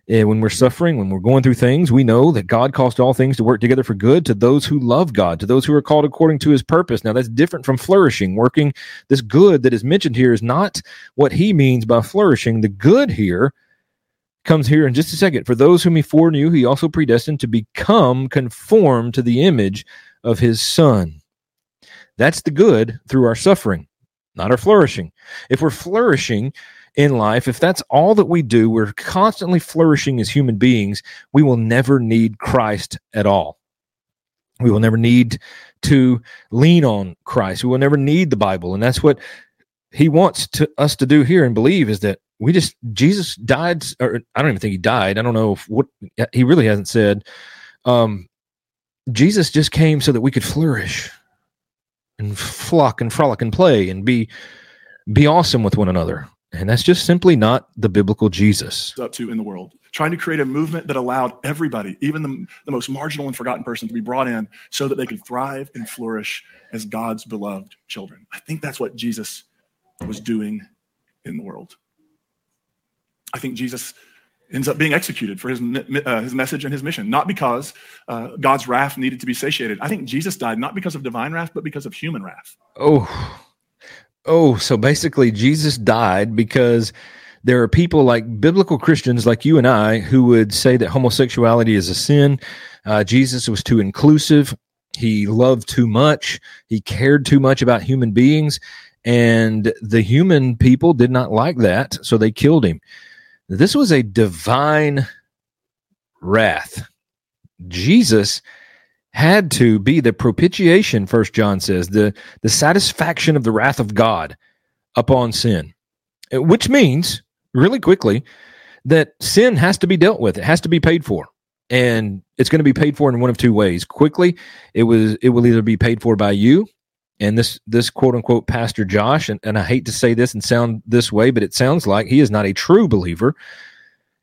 And when we're suffering, when we're going through things, we know that God caused all things to work together for good to those who love God, to those who are called according to his purpose. Now, that's different from flourishing. Working this good that is mentioned here is not what he means by flourishing. The good here comes here in just a second. For those whom he foreknew, he also predestined to become conformed to the image of his son. That's the good through our suffering not our flourishing. If we're flourishing in life, if that's all that we do, we're constantly flourishing as human beings, we will never need Christ at all. We will never need to lean on Christ. We will never need the Bible. And that's what he wants to, us to do here and believe is that we just, Jesus died, or I don't even think he died. I don't know what he really hasn't said. Um, Jesus just came so that we could flourish and flock and frolic and play and be be awesome with one another. And that's just simply not the biblical Jesus. Up to in the world, trying to create a movement that allowed everybody, even the, the most marginal and forgotten person, to be brought in so that they could thrive and flourish as God's beloved children. I think that's what Jesus was doing in the world. I think Jesus ends up being executed for his, uh, his message and his mission, not because uh, God's wrath needed to be satiated. I think Jesus died not because of divine wrath, but because of human wrath. Oh, oh, so basically, Jesus died because there are people like biblical Christians like you and I who would say that homosexuality is a sin. Uh, Jesus was too inclusive. He loved too much. He cared too much about human beings. And the human people did not like that. So they killed him. This was a divine wrath. Jesus had to be the propitiation, first John says, the, the satisfaction of the wrath of God upon sin, uh, which means, really quickly, that sin has to be dealt with. It has to be paid for. And it's going to be paid for in one of two ways. Quickly, it was it will either be paid for by you and this this quote unquote pastor Josh, and, and I hate to say this and sound this way, but it sounds like he is not a true believer.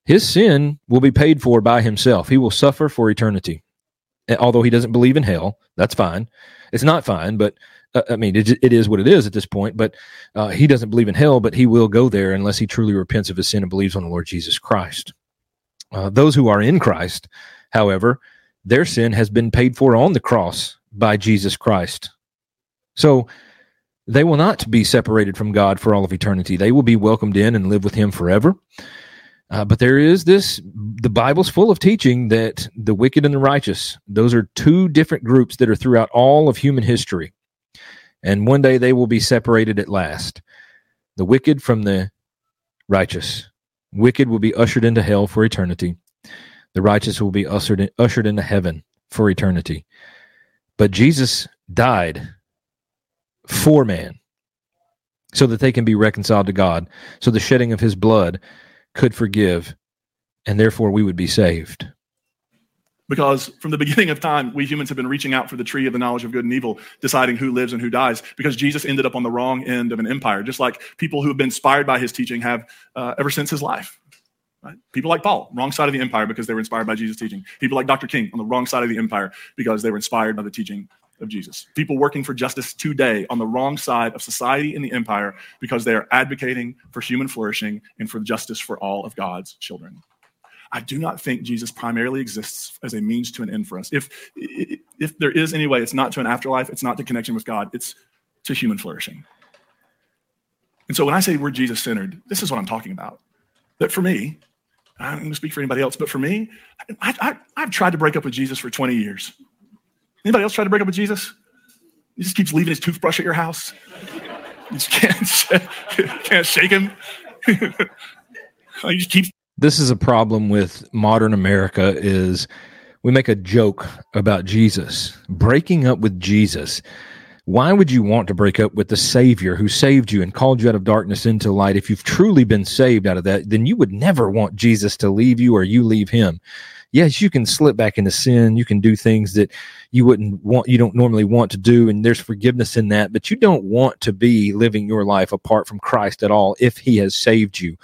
His sin will be paid for by himself. He will suffer for eternity. Although he doesn't believe in hell, that's fine. It's not fine, but uh, I mean, it, it is what it is at this point. But uh, he doesn't believe in hell, but he will go there unless he truly repents of his sin and believes on the Lord Jesus Christ. Uh, those who are in Christ, however, their sin has been paid for on the cross by Jesus Christ. So they will not be separated from God for all of eternity. They will be welcomed in and live with Him forever. Uh, but there is this, the Bible's full of teaching that the wicked and the righteous, those are two different groups that are throughout all of human history. And one day they will be separated at last. The wicked from the righteous. Wicked will be ushered into hell for eternity. The righteous will be ushered, in, ushered into heaven for eternity. But Jesus died for man so that they can be reconciled to God. So the shedding of his blood could forgive, and therefore we would be saved. Because from the beginning of time, we humans have been reaching out for the tree of the knowledge of good and evil, deciding who lives and who dies, because Jesus ended up on the wrong end of an empire, just like people who have been inspired by his teaching have uh, ever since his life. Right? People like Paul, wrong side of the empire because they were inspired by Jesus' teaching. People like Dr. King on the wrong side of the empire because they were inspired by the teaching of Jesus. People working for justice today on the wrong side of society and the empire because they are advocating for human flourishing and for justice for all of God's children. I do not think Jesus primarily exists as a means to an end for us. If, if there is any way, it's not to an afterlife, it's not to connection with God, it's to human flourishing. And so when I say we're Jesus centered, this is what I'm talking about. That for me, I'm going to speak for anybody else, but for me, I, I, I've tried to break up with Jesus for 20 years. Anybody else try to break up with Jesus? He just keeps leaving his toothbrush at your house. You just can't, can't shake him. he just keeps. This is a problem with modern America is we make a joke about Jesus. Breaking up with Jesus. Why would you want to break up with the Savior who saved you and called you out of darkness into light? If you've truly been saved out of that, then you would never want Jesus to leave you or you leave him yes, you can slip back into sin. You can do things that you wouldn't want, you don't normally want to do. And there's forgiveness in that, but you don't want to be living your life apart from Christ at all if he has saved you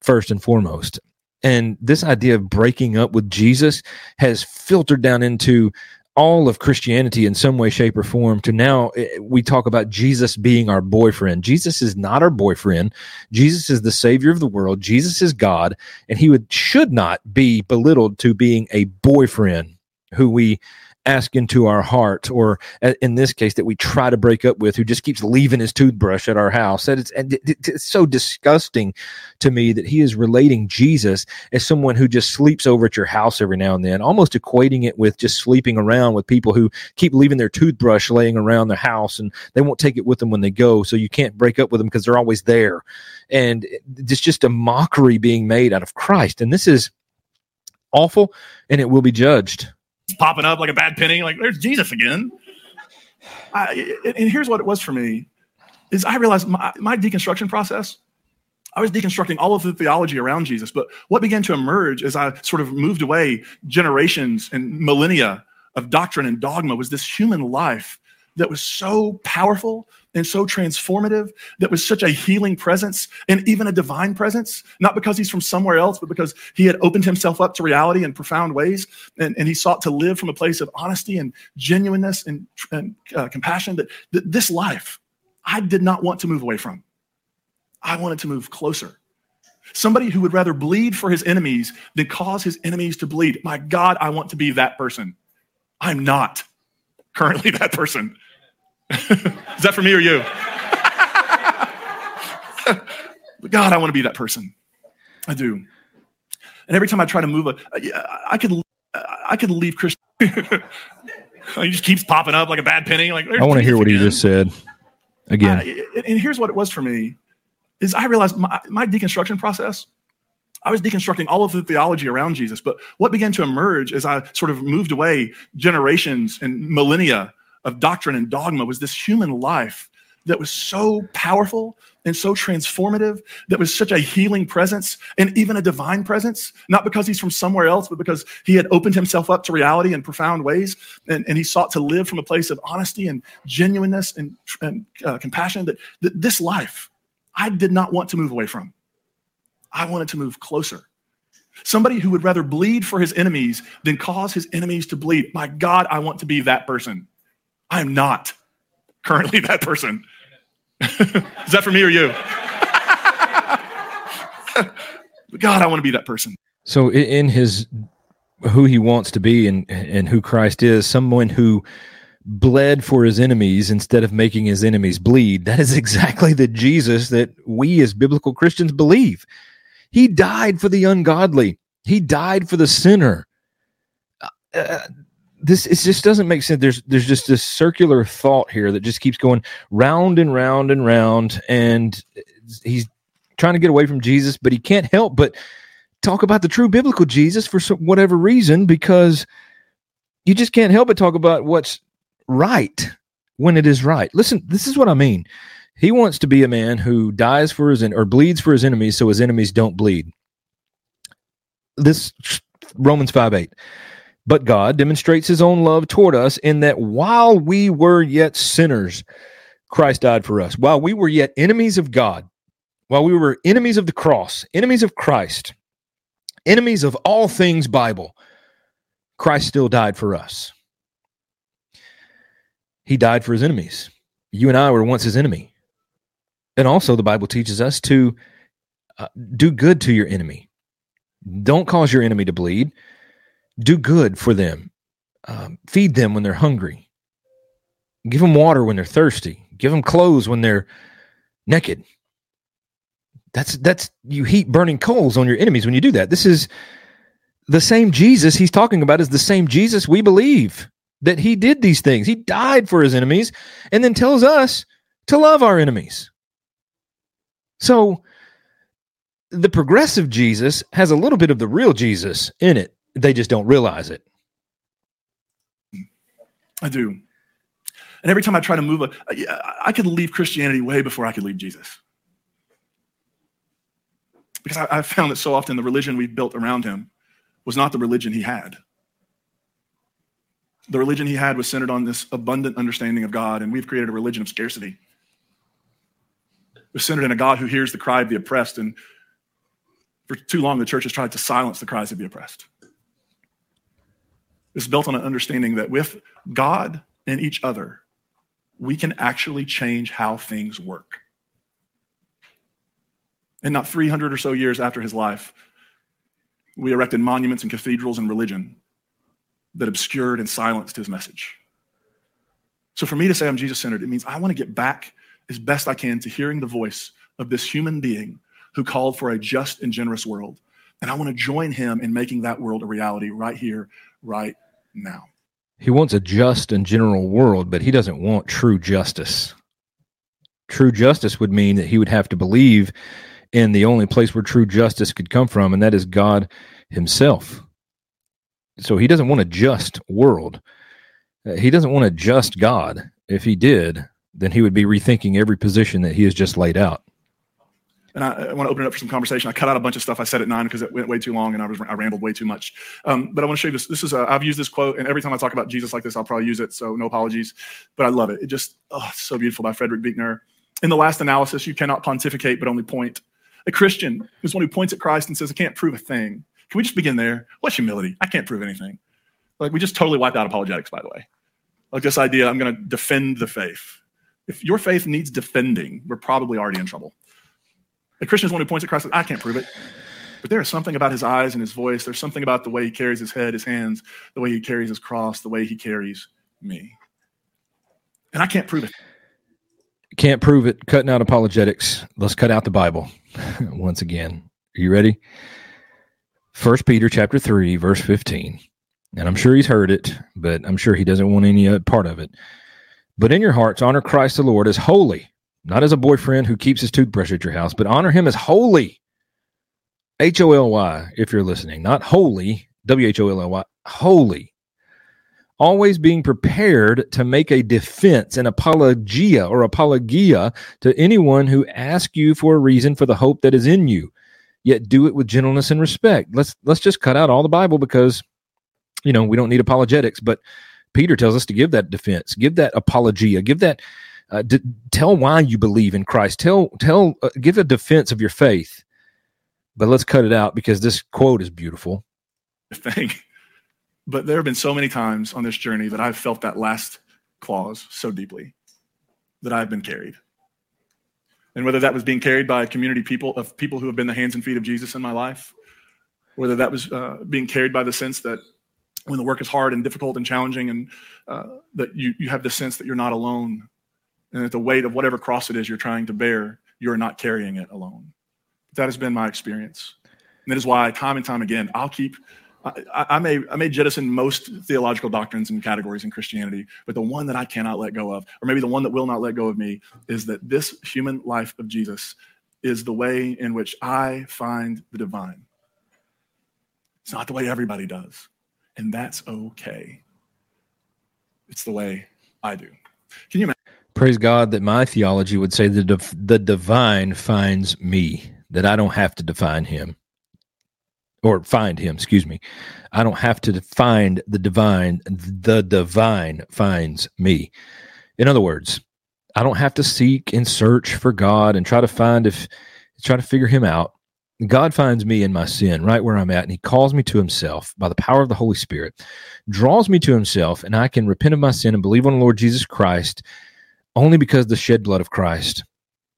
first and foremost. And this idea of breaking up with Jesus has filtered down into all of Christianity in some way, shape, or form to now eh, we talk about Jesus being our boyfriend. Jesus is not our boyfriend. Jesus is the savior of the world. Jesus is God, and he would should not be belittled to being a boyfriend who we ask into our heart, or uh, in this case, that we try to break up with, who just keeps leaving his toothbrush at our house. That it's, it's so disgusting to me that he is relating Jesus as someone who just sleeps over at your house every now and then, almost equating it with just sleeping around with people who keep leaving their toothbrush laying around their house and they won't take it with them when they go. So you can't break up with them because they're always there. And it's just a mockery being made out of Christ. And this is awful and it will be judged popping up like a bad penny. Like, there's Jesus again. I, and here's what it was for me is I realized my, my deconstruction process, I was deconstructing all of the theology around Jesus. But what began to emerge as I sort of moved away generations and millennia of doctrine and dogma was this human life that was so powerful and so transformative, that was such a healing presence and even a divine presence, not because he's from somewhere else, but because he had opened himself up to reality in profound ways. And, and he sought to live from a place of honesty and genuineness and, and uh, compassion that, that this life I did not want to move away from. I wanted to move closer. Somebody who would rather bleed for his enemies than cause his enemies to bleed. My God, I want to be that person. I'm not currently that person. Is that for me or you? God, I want to be that person. I do. And every time I try to move, a, I could, I could leave Christian. he just keeps popping up like a bad penny. Like I want to hear what again. he just said again. Uh, and here's what it was for me: is I realized my, my deconstruction process. I was deconstructing all of the theology around Jesus. But what began to emerge as I sort of moved away generations and millennia of doctrine and dogma was this human life that was so powerful and so transformative, that was such a healing presence and even a divine presence, not because he's from somewhere else, but because he had opened himself up to reality in profound ways. And, and he sought to live from a place of honesty and genuineness and, and uh, compassion that, that this life I did not want to move away from. I wanted to move closer. Somebody who would rather bleed for his enemies than cause his enemies to bleed. My God, I want to be that person. I am not currently that person. Is that for me or you? God, I want to be that person. So in his who he wants to be and and who Christ is, someone who bled for his enemies instead of making his enemies bleed. That is exactly the Jesus that we as biblical Christians believe. He died for the ungodly. He died for the sinner. Uh, this it just doesn't make sense. There's there's just this circular thought here that just keeps going round and round and round, and he's trying to get away from Jesus, but he can't help but talk about the true biblical Jesus for some, whatever reason because you just can't help but talk about what's right when it is right. Listen, this is what I mean. He wants to be a man who dies for his or bleeds for his enemies so his enemies don't bleed. This Romans 5 8. But God demonstrates his own love toward us in that while we were yet sinners, Christ died for us. While we were yet enemies of God, while we were enemies of the cross, enemies of Christ, enemies of all things Bible, Christ still died for us. He died for his enemies. You and I were once his enemy. And also, the Bible teaches us to uh, do good to your enemy. Don't cause your enemy to bleed do good for them, um, feed them when they're hungry, give them water when they're thirsty, give them clothes when they're naked. That's that's you heat burning coals on your enemies when you do that. This is the same Jesus he's talking about is the same Jesus we believe that he did these things. He died for his enemies and then tells us to love our enemies. So the progressive Jesus has a little bit of the real Jesus in it. They just don't realize it. I do. And every time I try to move, I could leave Christianity way before I could leave Jesus. Because I, found that so often the religion we built around him was not the religion he had. The religion he had was centered on this abundant understanding of God, and we've created a religion of scarcity. It was centered in a God who hears the cry of the oppressed, and for too long the church has tried to silence the cries of the oppressed is built on an understanding that with God and each other, we can actually change how things work. And not 300 or so years after his life, we erected monuments and cathedrals and religion that obscured and silenced his message. So for me to say I'm Jesus centered, it means I want to get back as best I can to hearing the voice of this human being who called for a just and generous world. And I want to join him in making that world a reality right here, right now. He wants a just and general world, but he doesn't want true justice. True justice would mean that he would have to believe in the only place where true justice could come from, and that is God himself. So he doesn't want a just world. Uh, he doesn't want a just God. If he did, then he would be rethinking every position that he has just laid out and I, I, want to open it up for some conversation. I cut out a bunch of stuff I said at nine because it went way too long and I was I rambled way too much. Um, but I want to show you this. This is I've used this quote, and every time I talk about Jesus like this, I'll probably use it. So no apologies, but I love it. It just oh, it's so beautiful by Frederick Buechner. In the last analysis, you cannot pontificate but only point. A Christian is one who points at Christ and says, "I can't prove a thing." Can we just begin there? What's humility? I can't prove anything. Like we just totally wiped out apologetics, by the way. Like this idea, I'm going to defend the faith. If your faith needs defending, we're probably already in trouble. The Christian is one who points at Christ. I can't prove it. But there is something about his eyes and his voice. There's something about the way he carries his head, his hands, the way he carries his cross, the way he carries me. And I can't prove it. Can't prove it. Cutting out apologetics. Let's cut out the Bible once again. Are you ready? First Peter chapter 3, verse 15. And I'm sure he's heard it, but I'm sure he doesn't want any uh, part of it. But in your hearts, honor Christ the Lord as holy not as a boyfriend who keeps his toothbrush at your house, but honor him as holy. H O L Y, if you're listening, not holy, W H O L L Y, wholly. Always being prepared to make a defense, an apologia or apologia to anyone who asks you for a reason for the hope that is in you. Yet do it with gentleness and respect. Let's let's just cut out all the Bible because you know we don't need apologetics. But Peter tells us to give that defense, give that apologia, give that uh, d- tell why you believe in Christ. Tell tell uh, give a defense of your faith. But let's cut it out because this quote is beautiful. thing. But there have been so many times on this journey that I've felt that last clause so deeply that I've been carried. And whether that was being carried by a community people of people who have been the hands and feet of Jesus in my life, whether that was uh, being carried by the sense that when the work is hard and difficult and challenging, and uh, that you, you have the sense that you're not alone, and that the weight of whatever cross it is you're trying to bear, you're not carrying it alone. That has been my experience. And that is why, time and time again, I'll keep I, I, may I may jettison most theological doctrines and categories in Christianity, but the one that I cannot let go of, or maybe the one that will not let go of me, is that this human life of Jesus is the way in which I find the divine. It's not the way everybody does, and that's okay. It's the way I do. Can you imagine? Praise God that my theology would say that the divine finds me, that I don't have to define him or find him, excuse me. I don't have to find the divine. The divine finds me. In other words, I don't have to seek and search for God and try to find if try to figure him out. God finds me in my sin right where I'm at, and He calls me to Himself by the power of the Holy Spirit, draws me to Himself, and I can repent of my sin and believe on the Lord Jesus Christ only because the shed blood of Christ,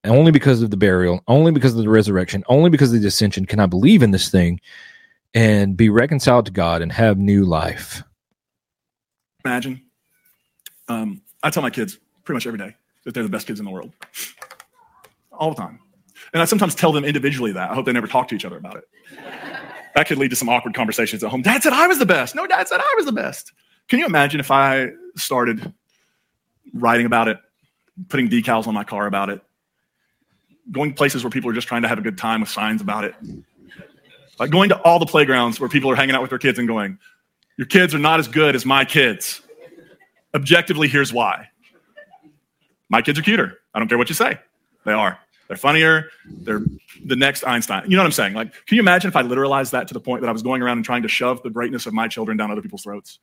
only because of the burial, only because of the resurrection, only because of the ascension can I believe in this thing and be reconciled to God and have new life. Imagine. Um, I tell my kids pretty much every day that they're the best kids in the world, all the time. And I sometimes tell them individually that. I hope they never talk to each other about it. that could lead to some awkward conversations at home. Dad said I was the best. No, dad said I was the best. Can you imagine if I started writing about it, putting decals on my car about it, going places where people are just trying to have a good time with signs about it, like going to all the playgrounds where people are hanging out with their kids and going, Your kids are not as good as my kids. Objectively, here's why. My kids are cuter. I don't care what you say. They are. They're funnier. They're the next Einstein. You know what I'm saying? Like, can you imagine if I literalized that to the point that I was going around and trying to shove the greatness of my children down other people's throats?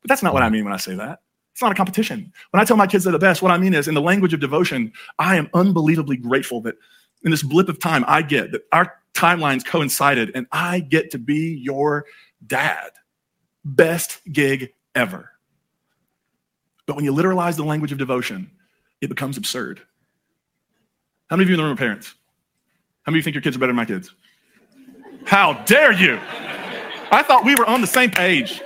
But that's not what I mean when I say that. It's not a competition. When I tell my kids they're the best, what I mean is, in the language of devotion, I am unbelievably grateful that in this blip of time I get that our timelines coincided, and I get to be your dad. Best gig ever. But when you literalize the language of devotion, it becomes absurd. How many of you in the room are parents? How many of you think your kids are better than my kids? How dare you? I thought we were on the same page.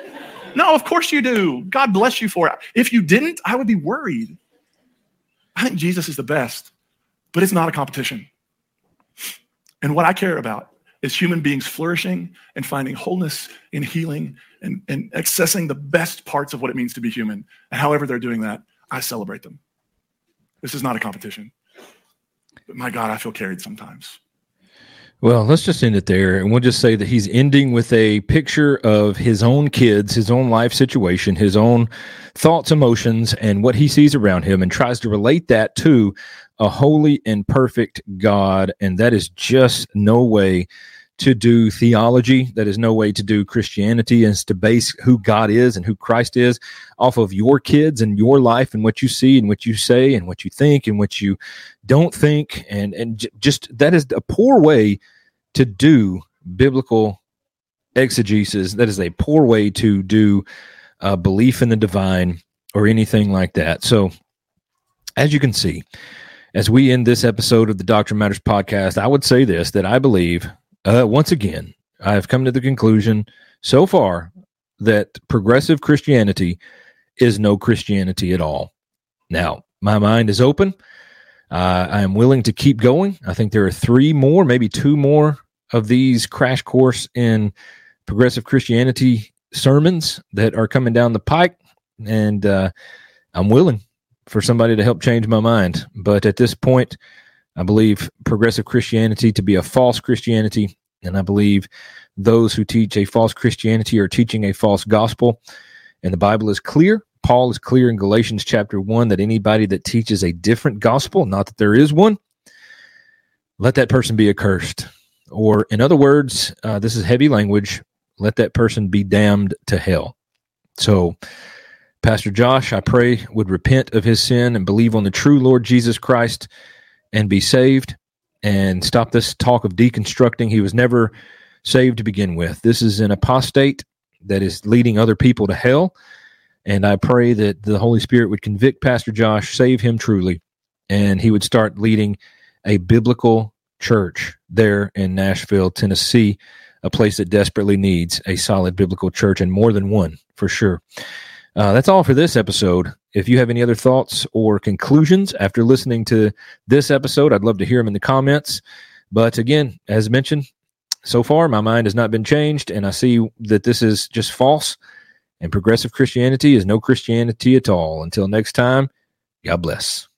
No, of course you do. God bless you for it. If you didn't, I would be worried. I think Jesus is the best, but it's not a competition. And what I care about is human beings flourishing and finding wholeness and healing and, and accessing the best parts of what it means to be human. And however they're doing that, I celebrate them. This is not a competition. But my God, I feel carried sometimes. Well, let's just end it there. And we'll just say that he's ending with a picture of his own kids, his own life situation, his own thoughts, emotions, and what he sees around him, and tries to relate that to a holy and perfect God. And that is just no way to do theology. That is no way to do Christianity is to base who God is and who Christ is off of your kids and your life and what you see and what you say and what you think and what you don't think. And, and just that is a poor way to do biblical exegesis. That is a poor way to do uh, belief in the divine or anything like that. So, as you can see, as we end this episode of the Doctrine Matters podcast, I would say this that I believe, uh, once again, I have come to the conclusion so far that progressive Christianity is no Christianity at all. Now, my mind is open. Uh, I am willing to keep going. I think there are three more, maybe two more of these crash course in progressive Christianity sermons that are coming down the pike, and uh, I'm willing for somebody to help change my mind. But at this point, I believe progressive Christianity to be a false Christianity And I believe those who teach a false Christianity are teaching a false gospel. And the Bible is clear. Paul is clear in Galatians chapter 1 that anybody that teaches a different gospel, not that there is one, let that person be accursed. Or, in other words, uh, this is heavy language, let that person be damned to hell. So, Pastor Josh, I pray, would repent of his sin and believe on the true Lord Jesus Christ and be saved and stop this talk of deconstructing. He was never saved to begin with. This is an apostate that is leading other people to hell. And I pray that the Holy Spirit would convict Pastor Josh, save him truly, and he would start leading a biblical church there in Nashville, Tennessee, a place that desperately needs a solid biblical church and more than one for sure. Uh, that's all for this episode. If you have any other thoughts or conclusions after listening to this episode, I'd love to hear them in the comments. But again, as mentioned, so far my mind has not been changed, and I see that this is just false, and progressive Christianity is no Christianity at all. Until next time, God bless.